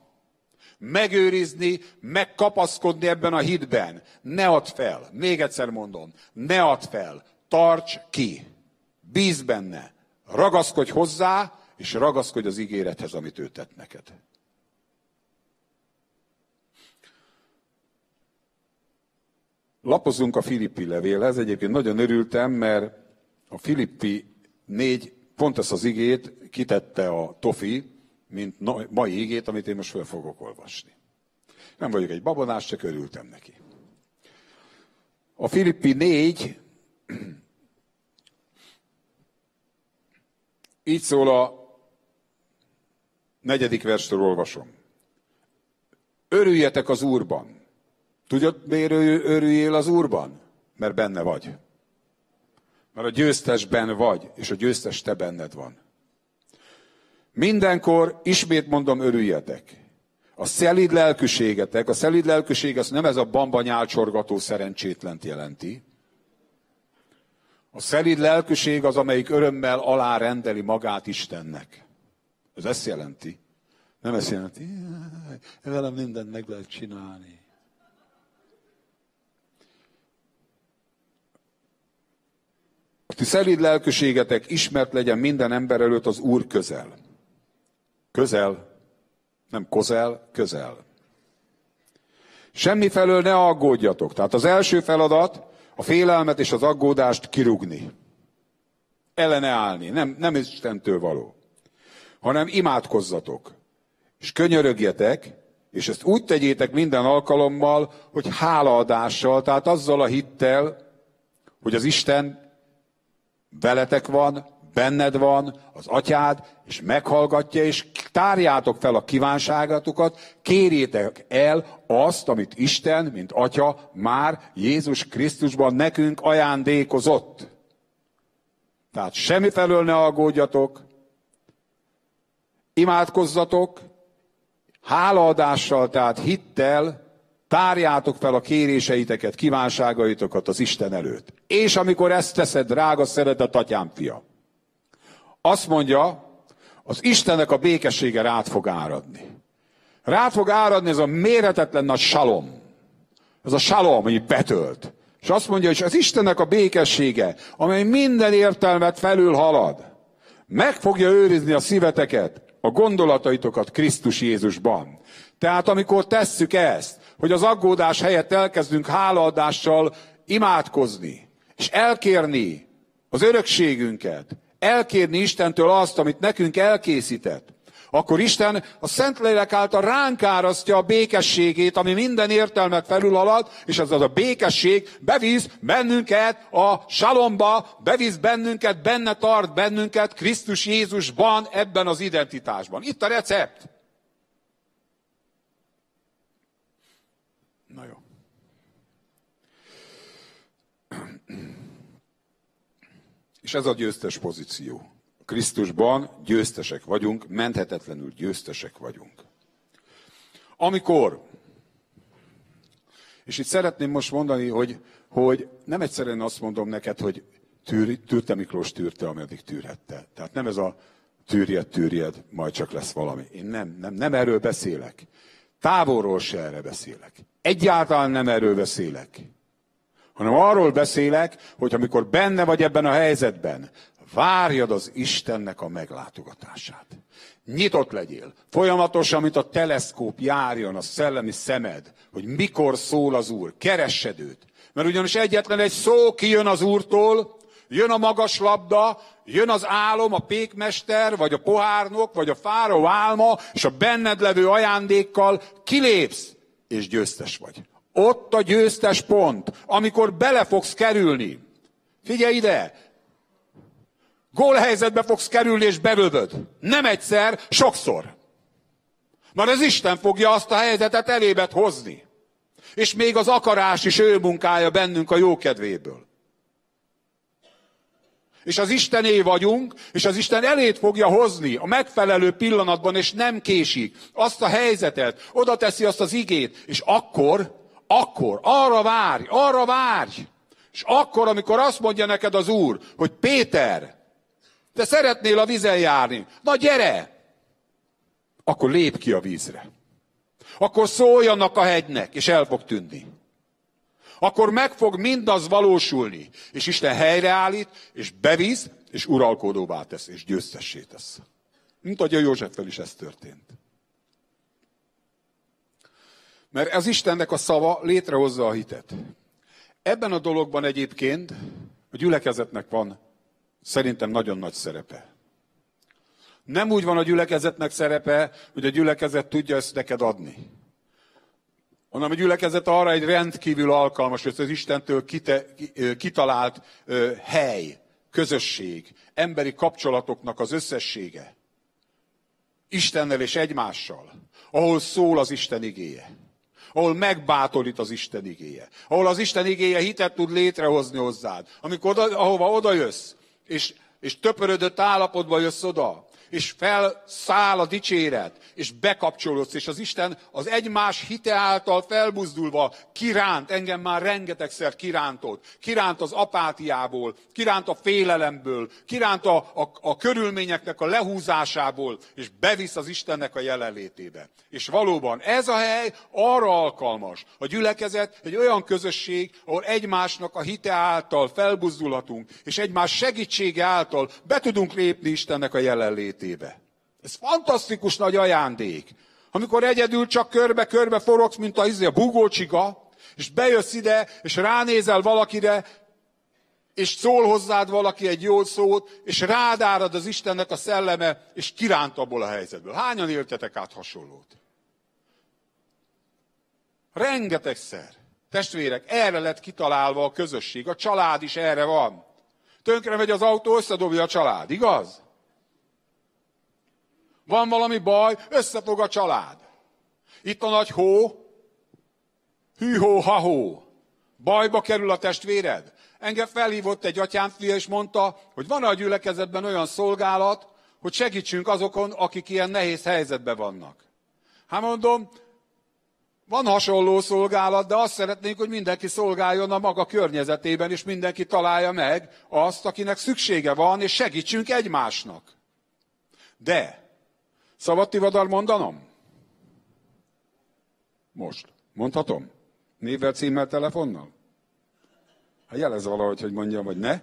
Megőrizni, megkapaszkodni ebben a hitben. Ne add fel. Még egyszer mondom. Ne add fel. Tarts ki. Bíz benne. Ragaszkodj hozzá, és ragaszkodj az ígérethez, amit ő tett neked. Lapozunk a Filippi levélhez. Egyébként nagyon örültem, mert a Filippi négy, pont ezt az igét kitette a Tofi, mint mai igét, amit én most fel fogok olvasni. Nem vagyok egy babonás, csak örültem neki. A Filippi négy, így szól a negyedik verstől olvasom. Örüljetek az Úrban. Tudod, miért örüljél az Úrban? Mert benne vagy. Mert a győztesben vagy, és a győztes te benned van. Mindenkor, ismét mondom, örüljetek. A szelid lelkűségetek, a szelid lelkűség az nem ez a bamba nyálcsorgató szerencsétlent jelenti. A szelid lelkűség az, amelyik örömmel alárendeli magát Istennek. Ez ezt jelenti. Nem ezt jelenti, velem mindent meg lehet csinálni. A ti szelíd lelkűségetek ismert legyen minden ember előtt az Úr közel. Közel, nem kozel, közel. Semmi felől ne aggódjatok. Tehát az első feladat a félelmet és az aggódást kirugni. Ellene állni. Nem, nem Istentől való. Hanem imádkozzatok. És könyörögjetek, és ezt úgy tegyétek minden alkalommal, hogy hálaadással, tehát azzal a hittel, hogy az Isten veletek van, benned van, az atyád, és meghallgatja, és tárjátok fel a kívánságatokat, kérjétek el azt, amit Isten, mint atya, már Jézus Krisztusban nekünk ajándékozott. Tehát semmi felől ne aggódjatok, imádkozzatok, hálaadással, tehát hittel, Tárjátok fel a kéréseiteket, kívánságaitokat az Isten előtt. És amikor ezt teszed, drága szeretett atyám fia, azt mondja, az Istennek a békessége rád fog áradni. Rád fog áradni ez a méretetlen nagy salom. Ez a salom, ami betölt. És azt mondja, hogy az Istennek a békessége, amely minden értelmet felül halad, meg fogja őrizni a szíveteket, a gondolataitokat Krisztus Jézusban. Tehát amikor tesszük ezt, hogy az aggódás helyett elkezdünk hálaadással imádkozni, és elkérni az örökségünket, elkérni Istentől azt, amit nekünk elkészített, akkor Isten a Szentlélek által ránk árasztja a békességét, ami minden értelmet felülhalad, és ez az a békesség bevisz bennünket a salomba, bevisz bennünket, benne tart bennünket Krisztus Jézusban, ebben az identitásban. Itt a recept. Na jó. És ez a győztes pozíció. Krisztusban győztesek vagyunk, menthetetlenül győztesek vagyunk. Amikor, és itt szeretném most mondani, hogy, hogy nem egyszerűen azt mondom neked, hogy tűr, tűrte Miklós tűrte, ameddig tűrhette. Tehát nem ez a tűrjed, tűrjed, majd csak lesz valami. Én nem, nem, nem erről beszélek. Távolról se erre beszélek. Egyáltalán nem erről beszélek. Hanem arról beszélek, hogy amikor benne vagy ebben a helyzetben, várjad az Istennek a meglátogatását. Nyitott legyél. Folyamatosan, mint a teleszkóp járjon a szellemi szemed, hogy mikor szól az Úr. Keressed őt. Mert ugyanis egyetlen egy szó kijön az Úrtól, jön a magas labda, jön az álom, a pékmester, vagy a pohárnok, vagy a fáró álma, és a benned levő ajándékkal kilépsz, és győztes vagy. Ott a győztes pont, amikor bele fogsz kerülni. Figyelj ide! Gólhelyzetbe fogsz kerülni, és belövöd. Nem egyszer, sokszor. Mert az Isten fogja azt a helyzetet elébet hozni. És még az akarás is ő munkája bennünk a jókedvéből és az Istené vagyunk, és az Isten elét fogja hozni a megfelelő pillanatban, és nem késik. Azt a helyzetet, oda teszi azt az igét, és akkor, akkor, arra várj, arra várj. És akkor, amikor azt mondja neked az Úr, hogy Péter, te szeretnél a vízen járni, na gyere! Akkor lép ki a vízre. akkor szóljanak a hegynek, és el fog tűnni. Akkor meg fog mindaz valósulni, és Isten helyreállít, és bevíz, és uralkodóvá tesz, és győztessé tesz. Mint ahogy a Józseffel is ez történt. Mert az Istennek a szava létrehozza a hitet. Ebben a dologban egyébként a gyülekezetnek van szerintem nagyon nagy szerepe. Nem úgy van a gyülekezetnek szerepe, hogy a gyülekezet tudja ezt neked adni. Hanem a gyülekezet arra egy rendkívül alkalmas, hogy az Istentől kite, kitalált hely, közösség, emberi kapcsolatoknak az összessége. Istennel és egymással, ahol szól az Isten igéje. Ahol megbátorít az Isten igéje. Ahol az Isten igéje hitet tud létrehozni hozzád. Amikor oda, ahova oda jössz, és, és töpörödött állapotba jössz oda, és felszáll a dicséret, és bekapcsolódsz, és az Isten az egymás hite által felbuzdulva kiránt, engem már rengetegszer kirántott, kiránt az apátiából, kiránt a félelemből, kiránt a, a, a körülményeknek a lehúzásából, és bevisz az Istennek a jelenlétébe. És valóban ez a hely arra alkalmas. A gyülekezet egy olyan közösség, ahol egymásnak a hite által felbuzdulhatunk, és egymás segítsége által be tudunk lépni Istennek a jelenlétébe életébe. Ez fantasztikus nagy ajándék. Amikor egyedül csak körbe-körbe forogsz, mint a, izé, a bugócsiga, és bejössz ide, és ránézel valakire, és szól hozzád valaki egy jó szót, és rád árad az Istennek a szelleme, és kiránt abból a helyzetből. Hányan éltetek át hasonlót? Rengetegszer. Testvérek, erre lett kitalálva a közösség. A család is erre van. Tönkre megy az autó, összedobja a család, igaz? Van valami baj, összefog a család. Itt a nagy hó, hű-hó, ha-hó. Bajba kerül a testvéred. Engem felhívott egy atyámfia, és mondta, hogy van a gyülekezetben olyan szolgálat, hogy segítsünk azokon, akik ilyen nehéz helyzetben vannak. Hát mondom, van hasonló szolgálat, de azt szeretnénk, hogy mindenki szolgáljon a maga környezetében, és mindenki találja meg azt, akinek szüksége van, és segítsünk egymásnak. De Szabad tivadar mondanom? Most. Mondhatom? Névvel, címmel, telefonnal? Hát jelez valahogy, hogy mondjam, vagy ne.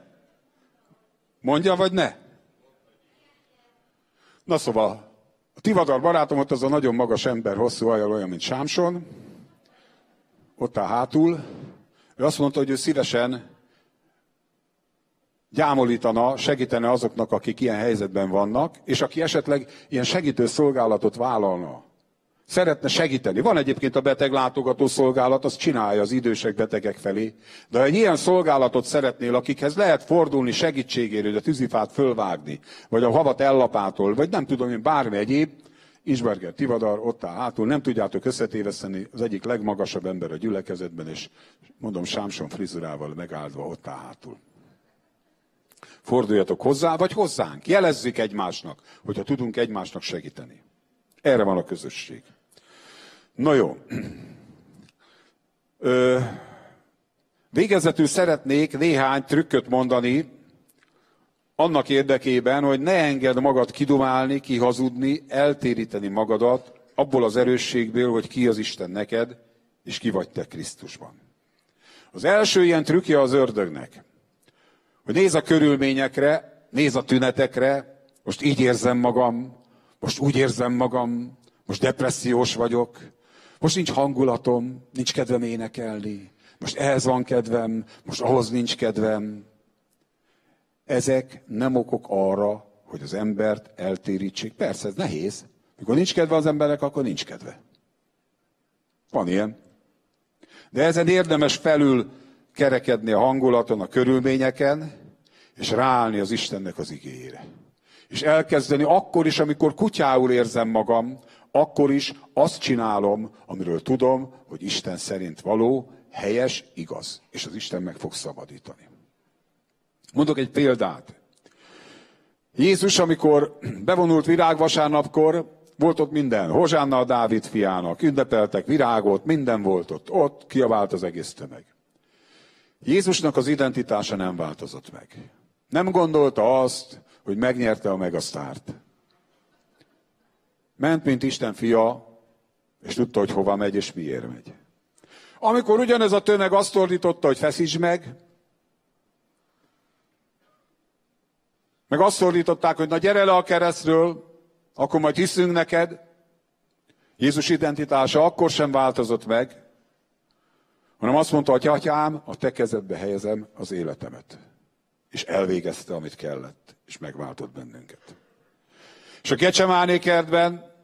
Mondja, vagy ne. Na szóval, a tivadar barátom ott az a nagyon magas ember, hosszú ajal, olyan, mint Sámson. Ott áll hátul. Ő azt mondta, hogy ő szívesen gyámolítana, segítene azoknak, akik ilyen helyzetben vannak, és aki esetleg ilyen segítő szolgálatot vállalna. Szeretne segíteni. Van egyébként a beteglátogató szolgálat, azt csinálja az idősek betegek felé. De ha egy ilyen szolgálatot szeretnél, akikhez lehet fordulni segítségére, hogy a tűzifát fölvágni, vagy a havat ellapától, vagy nem tudom én, bármi egyéb, Isberger Tivadar ott áll hátul, nem tudjátok összetéveszteni, az egyik legmagasabb ember a gyülekezetben, és mondom, Sámson frizurával megáldva ott áll hátul. Forduljatok hozzá, vagy hozzánk. Jelezzük egymásnak, hogyha tudunk egymásnak segíteni. Erre van a közösség. Na jó. Ö, végezetül szeretnék néhány trükköt mondani, annak érdekében, hogy ne engedd magad kidumálni, kihazudni, eltéríteni magadat abból az erősségből, hogy ki az Isten neked, és ki vagy te Krisztusban. Az első ilyen trükkje az ördögnek hogy néz a körülményekre, néz a tünetekre, most így érzem magam, most úgy érzem magam, most depressziós vagyok, most nincs hangulatom, nincs kedvem énekelni, most ehhez van kedvem, most ahhoz nincs kedvem. Ezek nem okok arra, hogy az embert eltérítsék. Persze, ez nehéz. Mikor nincs kedve az embernek, akkor nincs kedve. Van ilyen. De ezen érdemes felül kerekedni a hangulaton, a körülményeken, és ráállni az Istennek az igényére. És elkezdeni akkor is, amikor kutyául érzem magam, akkor is azt csinálom, amiről tudom, hogy Isten szerint való, helyes, igaz. És az Isten meg fog szabadítani. Mondok egy példát. Jézus, amikor bevonult virágvasárnapkor, volt ott minden. Hozsánna a Dávid fiának, ünnepeltek virágot, minden volt ott. Ott kiabált az egész tömeg. Jézusnak az identitása nem változott meg. Nem gondolta azt, hogy megnyerte a megasztárt. Ment, mint Isten fia, És tudta, hogy hova megy és miért megy. Amikor ugyanez a tömeg azt ordította, hogy feszíts meg, meg azt ordították, hogy na gyere le a keresztről, akkor majd hiszünk neked. Jézus identitása akkor sem változott meg, hanem azt mondta, hogy atyám, a te kezedbe helyezem az életemet. És elvégezte, amit kellett, és megváltott bennünket. És a Gecsemáné kertben,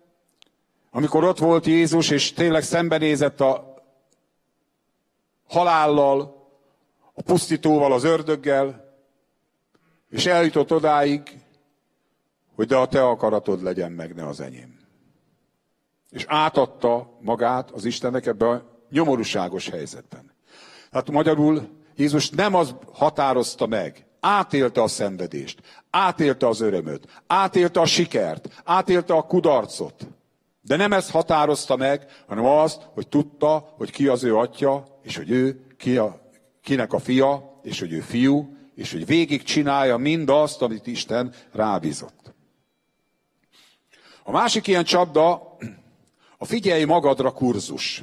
amikor ott volt Jézus, és tényleg szembenézett a halállal, a pusztítóval, az ördöggel, és eljutott odáig, hogy de a te akaratod legyen meg, ne az enyém. És átadta magát az Istennek ebbe nyomorúságos helyzetben. Hát magyarul Jézus nem az határozta meg, átélte a szenvedést, átélte az örömöt, átélte a sikert, átélte a kudarcot. De nem ezt határozta meg, hanem azt, hogy tudta, hogy ki az ő atya, és hogy ő ki a, kinek a fia, és hogy ő fiú, és hogy végig csinálja mindazt, amit Isten rábízott. A másik ilyen csapda a figyelj magadra kurzus.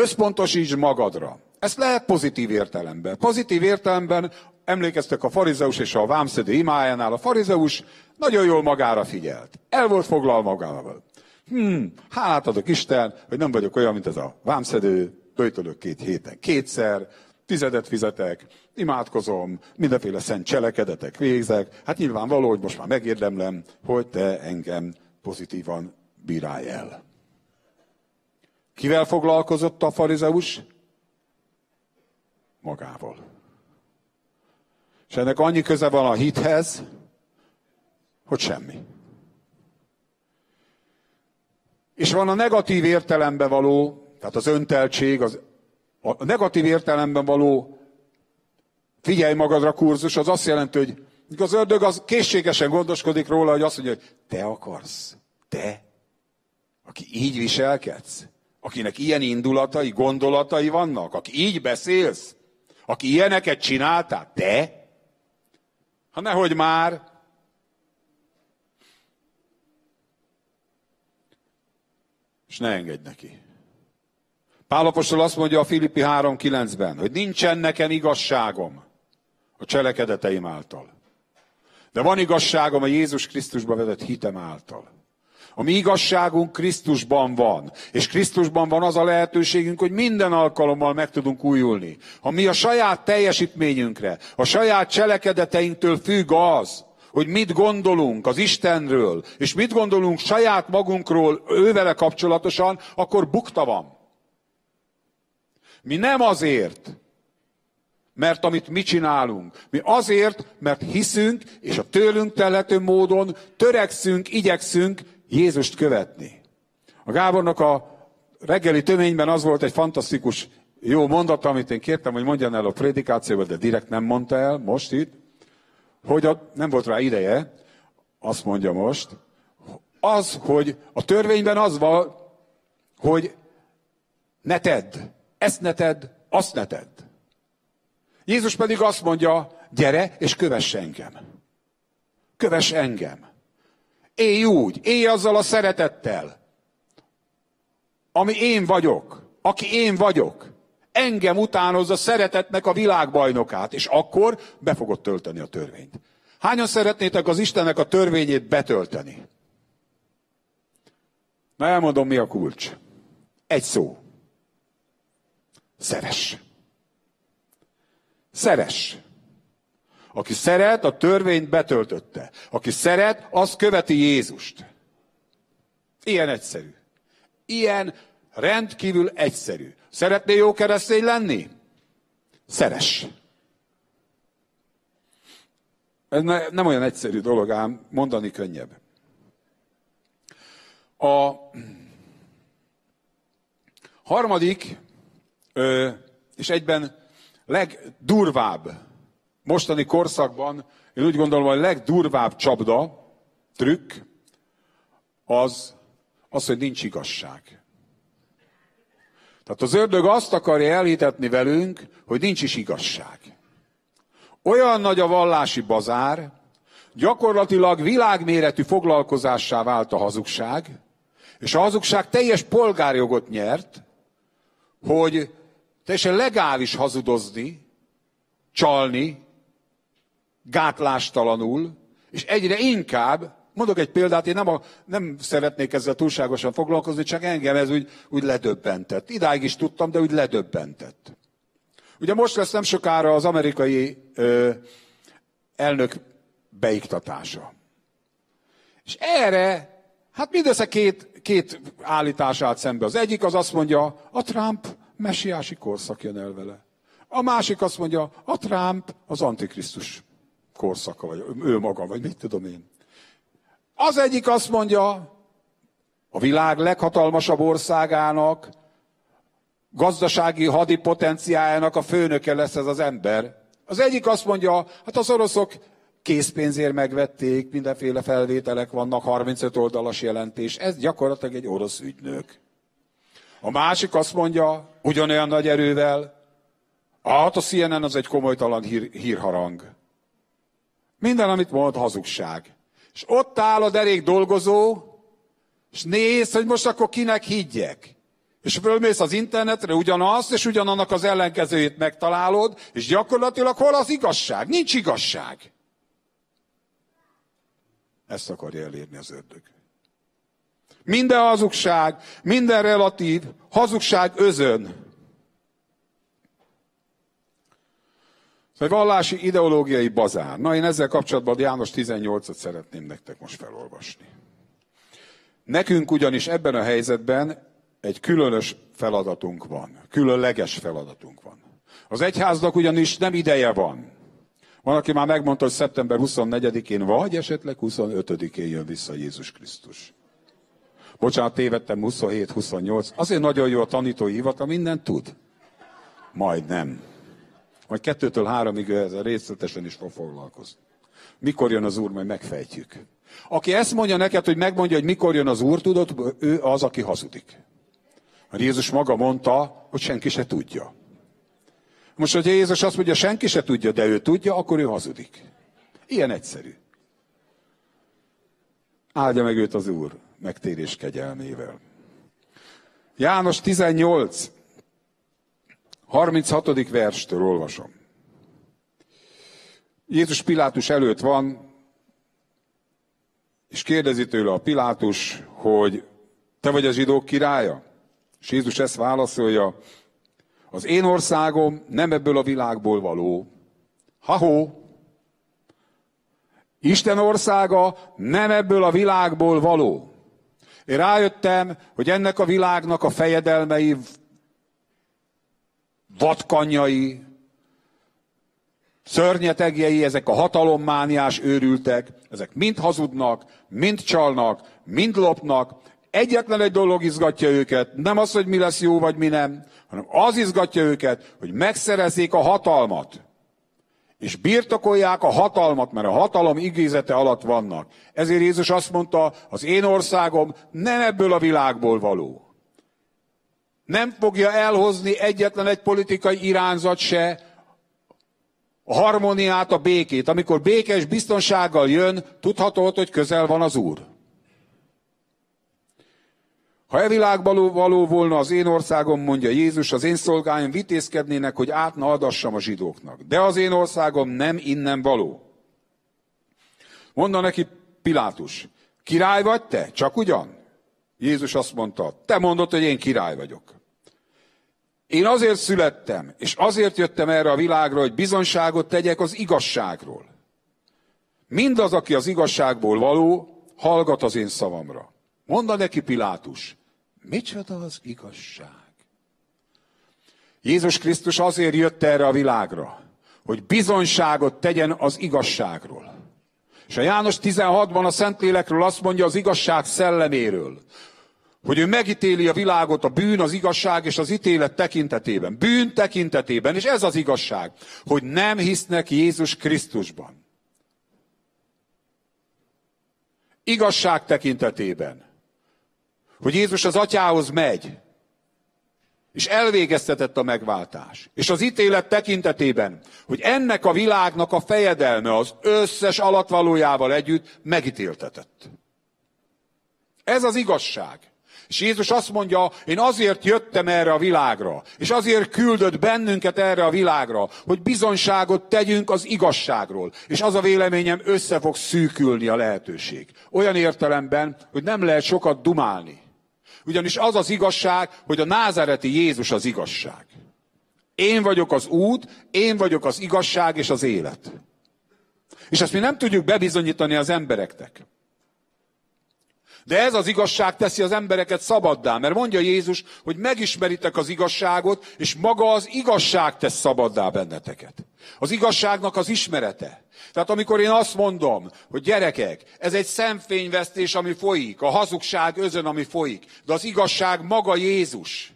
Összpontosíts magadra. Ezt lehet pozitív értelemben. Pozitív értelemben emlékeztek a farizeus és a vámszedő imájánál. A farizeus nagyon jól magára figyelt. El volt foglal magával. Hmm, hát adok Isten, hogy nem vagyok olyan, mint ez a vámszedő, böjtölök két héten kétszer, tizedet fizetek, imádkozom, mindenféle szent cselekedetek végzek. Hát nyilvánvaló, hogy most már megérdemlem, hogy te engem pozitívan bírálj el. Kivel foglalkozott a farizeus? Magával. És ennek annyi köze van a hithez, hogy semmi. És van a negatív értelemben való, tehát az önteltség, az, a negatív értelemben való figyelj magadra kurzus, az azt jelenti, hogy az ördög az készségesen gondoskodik róla, hogy azt mondja, hogy te akarsz, te, aki így viselkedsz, akinek ilyen indulatai, gondolatai vannak, aki így beszélsz, aki ilyeneket csináltál, te? Ha nehogy már. És ne engedj neki. Pálapostól azt mondja a Filippi 3.9-ben, hogy nincsen nekem igazságom a cselekedeteim által. De van igazságom a Jézus Krisztusba vetett hitem által. A mi igazságunk Krisztusban van. És Krisztusban van az a lehetőségünk, hogy minden alkalommal meg tudunk újulni. Ha mi a saját teljesítményünkre, a saját cselekedeteinktől függ az, hogy mit gondolunk az Istenről, és mit gondolunk saját magunkról ővele kapcsolatosan, akkor bukta van. Mi nem azért, mert amit mi csinálunk. Mi azért, mert hiszünk, és a tőlünk telhető módon törekszünk, igyekszünk Jézust követni. A Gábornak a reggeli töményben az volt egy fantasztikus jó mondat, amit én kértem, hogy mondjan el a prédikációban, de direkt nem mondta el, most itt, hogy a, nem volt rá ideje, azt mondja most, az, hogy a törvényben az van, hogy ne tedd, ezt ne tedd, azt ne tedd. Jézus pedig azt mondja, gyere és kövess engem. Kövess engem. Élj úgy, élj azzal a szeretettel, ami én vagyok, aki én vagyok. Engem utánozza szeretetnek a világbajnokát, és akkor be fogod tölteni a törvényt. Hányan szeretnétek az Istennek a törvényét betölteni? Na elmondom, mi a kulcs. Egy szó. Szeres. Szeres. Aki szeret, a törvényt betöltötte. Aki szeret, az követi Jézust. Ilyen egyszerű. Ilyen rendkívül egyszerű. Szeretnél jó keresztény lenni? Szeres. Ez nem olyan egyszerű dolog, ám mondani könnyebb. A harmadik, és egyben legdurvább mostani korszakban, én úgy gondolom, a legdurvább csapda, trükk, az, az, hogy nincs igazság. Tehát az ördög azt akarja elhitetni velünk, hogy nincs is igazság. Olyan nagy a vallási bazár, gyakorlatilag világméretű foglalkozássá vált a hazugság, És a hazugság teljes polgárjogot nyert, hogy teljesen legális hazudozni, csalni, gátlástalanul, és egyre inkább, mondok egy példát, én nem, a, nem szeretnék ezzel túlságosan foglalkozni, csak engem ez úgy, úgy ledöbbentett. Idáig is tudtam, de úgy ledöbbentett. Ugye most lesz nem sokára az amerikai ö, elnök beiktatása. És erre, hát mindössze két, két állítás állt szembe. Az egyik az azt mondja, a Trump messiási korszak jön el vele. A másik azt mondja, a Trump az antikrisztus korszaka, vagy ő maga, vagy mit tudom én. Az egyik azt mondja, a világ leghatalmasabb országának, gazdasági hadi potenciájának a főnöke lesz ez az ember. Az egyik azt mondja, hát az oroszok készpénzért megvették, mindenféle felvételek vannak, 35 oldalas jelentés. Ez gyakorlatilag egy orosz ügynök. A másik azt mondja, ugyanolyan nagy erővel, hát a CNN az egy komolytalan hír, hírharang. Minden, amit mond, hazugság. És ott áll a derék dolgozó, és néz, hogy most akkor kinek higgyek. És fölmész az internetre ugyanazt, és ugyanannak az ellenkezőjét megtalálod, és gyakorlatilag hol az igazság? Nincs igazság. Ezt akarja elérni az ördög. Minden hazugság, minden relatív, hazugság özön. Egy vallási ideológiai bazár. Na, én ezzel kapcsolatban János 18-at szeretném nektek most felolvasni. Nekünk ugyanis ebben a helyzetben egy különös feladatunk van. Különleges feladatunk van. Az egyháznak ugyanis nem ideje van. Van, aki már megmondta, hogy szeptember 24-én vagy esetleg 25-én jön vissza Jézus Krisztus. Bocsánat, tévedtem, 27-28. Azért nagyon jó a tanítói hivatal, mindent tud. Majd nem. Majd kettőtől háromig ezzel részletesen is fog foglalkozni. Mikor jön az Úr, majd megfejtjük. Aki ezt mondja neked, hogy megmondja, hogy mikor jön az Úr, tudod, ő az, aki hazudik. Mert Jézus maga mondta, hogy senki se tudja. Most, hogyha Jézus azt mondja, senki se tudja, de ő tudja, akkor ő hazudik. Ilyen egyszerű. Áldja meg őt az Úr megtérés kegyelmével. János 18, 36. verstől olvasom. Jézus Pilátus előtt van, és kérdezi tőle a Pilátus, hogy te vagy a zsidók királya? És Jézus ezt válaszolja, az én országom nem ebből a világból való. Ha-hó! Isten országa nem ebből a világból való. Én rájöttem, hogy ennek a világnak a fejedelmei, vadkanyai, szörnyetegjei, ezek a hatalommániás őrültek, ezek mind hazudnak, mind csalnak, mind lopnak, Egyetlen egy dolog izgatja őket, nem az, hogy mi lesz jó vagy mi nem, hanem az izgatja őket, hogy megszerezzék a hatalmat. És birtokolják a hatalmat, mert a hatalom igézete alatt vannak. Ezért Jézus azt mondta, az én országom nem ebből a világból való. Nem fogja elhozni egyetlen egy politikai irányzat se a harmóniát, a békét. Amikor békés biztonsággal jön, tudható, hogy közel van az Úr. Ha e világban való volna az én országom, mondja Jézus, az én szolgáim vitézkednének, hogy átna adassam a zsidóknak. De az én országom nem innen való. Mondta neki Pilátus, király vagy te? Csak ugyan? Jézus azt mondta, te mondod, hogy én király vagyok. Én azért születtem, és azért jöttem erre a világra, hogy bizonságot tegyek az igazságról. Mindaz, aki az igazságból való, hallgat az én szavamra. Mondta neki Pilátus, micsoda az igazság? Jézus Krisztus azért jött erre a világra, hogy bizonyságot tegyen az igazságról. És a János 16-ban a Szentlélekről azt mondja az igazság szelleméről, hogy ő megítéli a világot a bűn, az igazság és az ítélet tekintetében. Bűn tekintetében, és ez az igazság, hogy nem hisznek Jézus Krisztusban. Igazság tekintetében hogy Jézus az atyához megy, és elvégeztetett a megváltás. És az ítélet tekintetében, hogy ennek a világnak a fejedelme az összes alatvalójával együtt megítéltetett. Ez az igazság. És Jézus azt mondja, én azért jöttem erre a világra, és azért küldött bennünket erre a világra, hogy bizonyságot tegyünk az igazságról. És az a véleményem, össze fog szűkülni a lehetőség. Olyan értelemben, hogy nem lehet sokat dumálni. Ugyanis az az igazság, hogy a názáreti Jézus az igazság. Én vagyok az út, én vagyok az igazság és az élet. És ezt mi nem tudjuk bebizonyítani az embereknek. De ez az igazság teszi az embereket szabaddá, mert mondja Jézus, hogy megismeritek az igazságot, és maga az igazság tesz szabaddá benneteket. Az igazságnak az ismerete. Tehát amikor én azt mondom, hogy gyerekek, ez egy szemfényvesztés, ami folyik, a hazugság özön, ami folyik, de az igazság maga Jézus.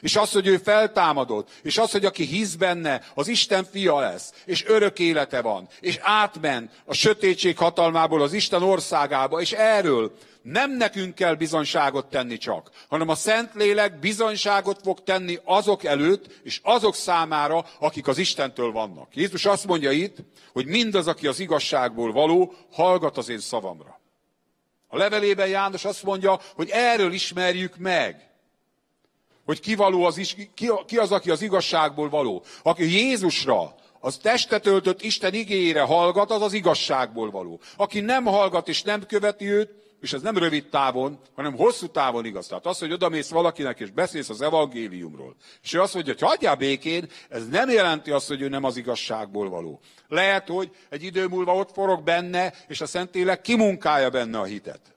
És az, hogy ő feltámadott, és az, hogy aki hisz benne, az Isten fia lesz, és örök élete van, és átment a sötétség hatalmából az Isten országába, és erről nem nekünk kell bizonyságot tenni csak, hanem a Szentlélek bizonyságot fog tenni azok előtt, és azok számára, akik az Istentől vannak. Jézus azt mondja itt, hogy mindaz, aki az igazságból való, hallgat az én szavamra. A levelében János azt mondja, hogy erről ismerjük meg, hogy ki, való az, is, ki, ki az, aki az igazságból való. Aki Jézusra, az testet öltött Isten igényére hallgat, az az igazságból való. Aki nem hallgat és nem követi őt, és ez nem rövid távon, hanem hosszú távon igaz. Tehát az, hogy odamész valakinek és beszélsz az evangéliumról, és ő azt mondja, hogy hagyjál békén, ez nem jelenti azt, hogy ő nem az igazságból való. Lehet, hogy egy idő múlva ott forog benne, és a Szentlélek kimunkálja benne a hitet.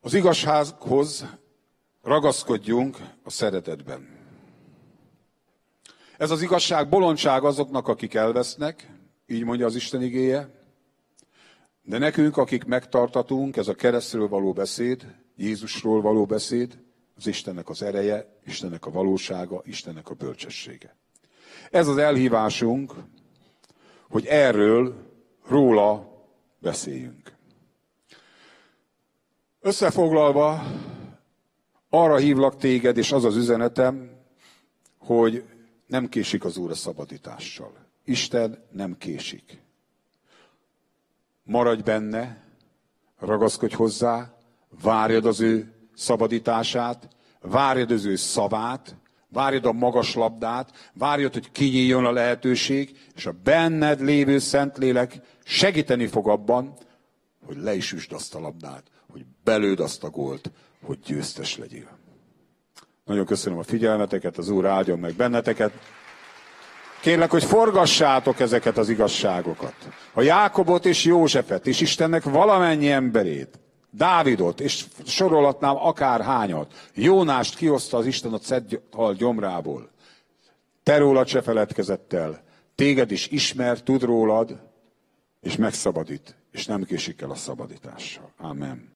Az igazsághoz ragaszkodjunk a szeretetben. Ez az igazság bolondság azoknak, akik elvesznek, így mondja az Isten igéje, de nekünk, akik megtartatunk, ez a keresztről való beszéd, Jézusról való beszéd, az Istennek az ereje, Istennek a valósága, Istennek a bölcsessége. Ez az elhívásunk, hogy erről, róla beszéljünk. Összefoglalva, arra hívlak téged, és az az üzenetem, hogy nem késik az Úr a szabadítással. Isten nem késik. Maradj benne, ragaszkodj hozzá, várjad az ő szabadítását, várjad az ő szavát, várjad a magas labdát, várjad, hogy kinyíljon a lehetőség, és a benned lévő Szentlélek segíteni fog abban, hogy le is üsd azt a labdát, hogy belőd azt a gólt, hogy győztes legyél. Nagyon köszönöm a figyelmeteket, az Úr áldjon meg benneteket. Kérlek, hogy forgassátok ezeket az igazságokat. A Jákobot és Józsefet, és Istennek valamennyi emberét, Dávidot, és sorolhatnám akár hányat. Jónást kihozta az Isten a cedhal gyomrából. Te rólad se feledkezett el. Téged is ismer, tud rólad, és megszabadít, és nem késik el a szabadítással. Amen.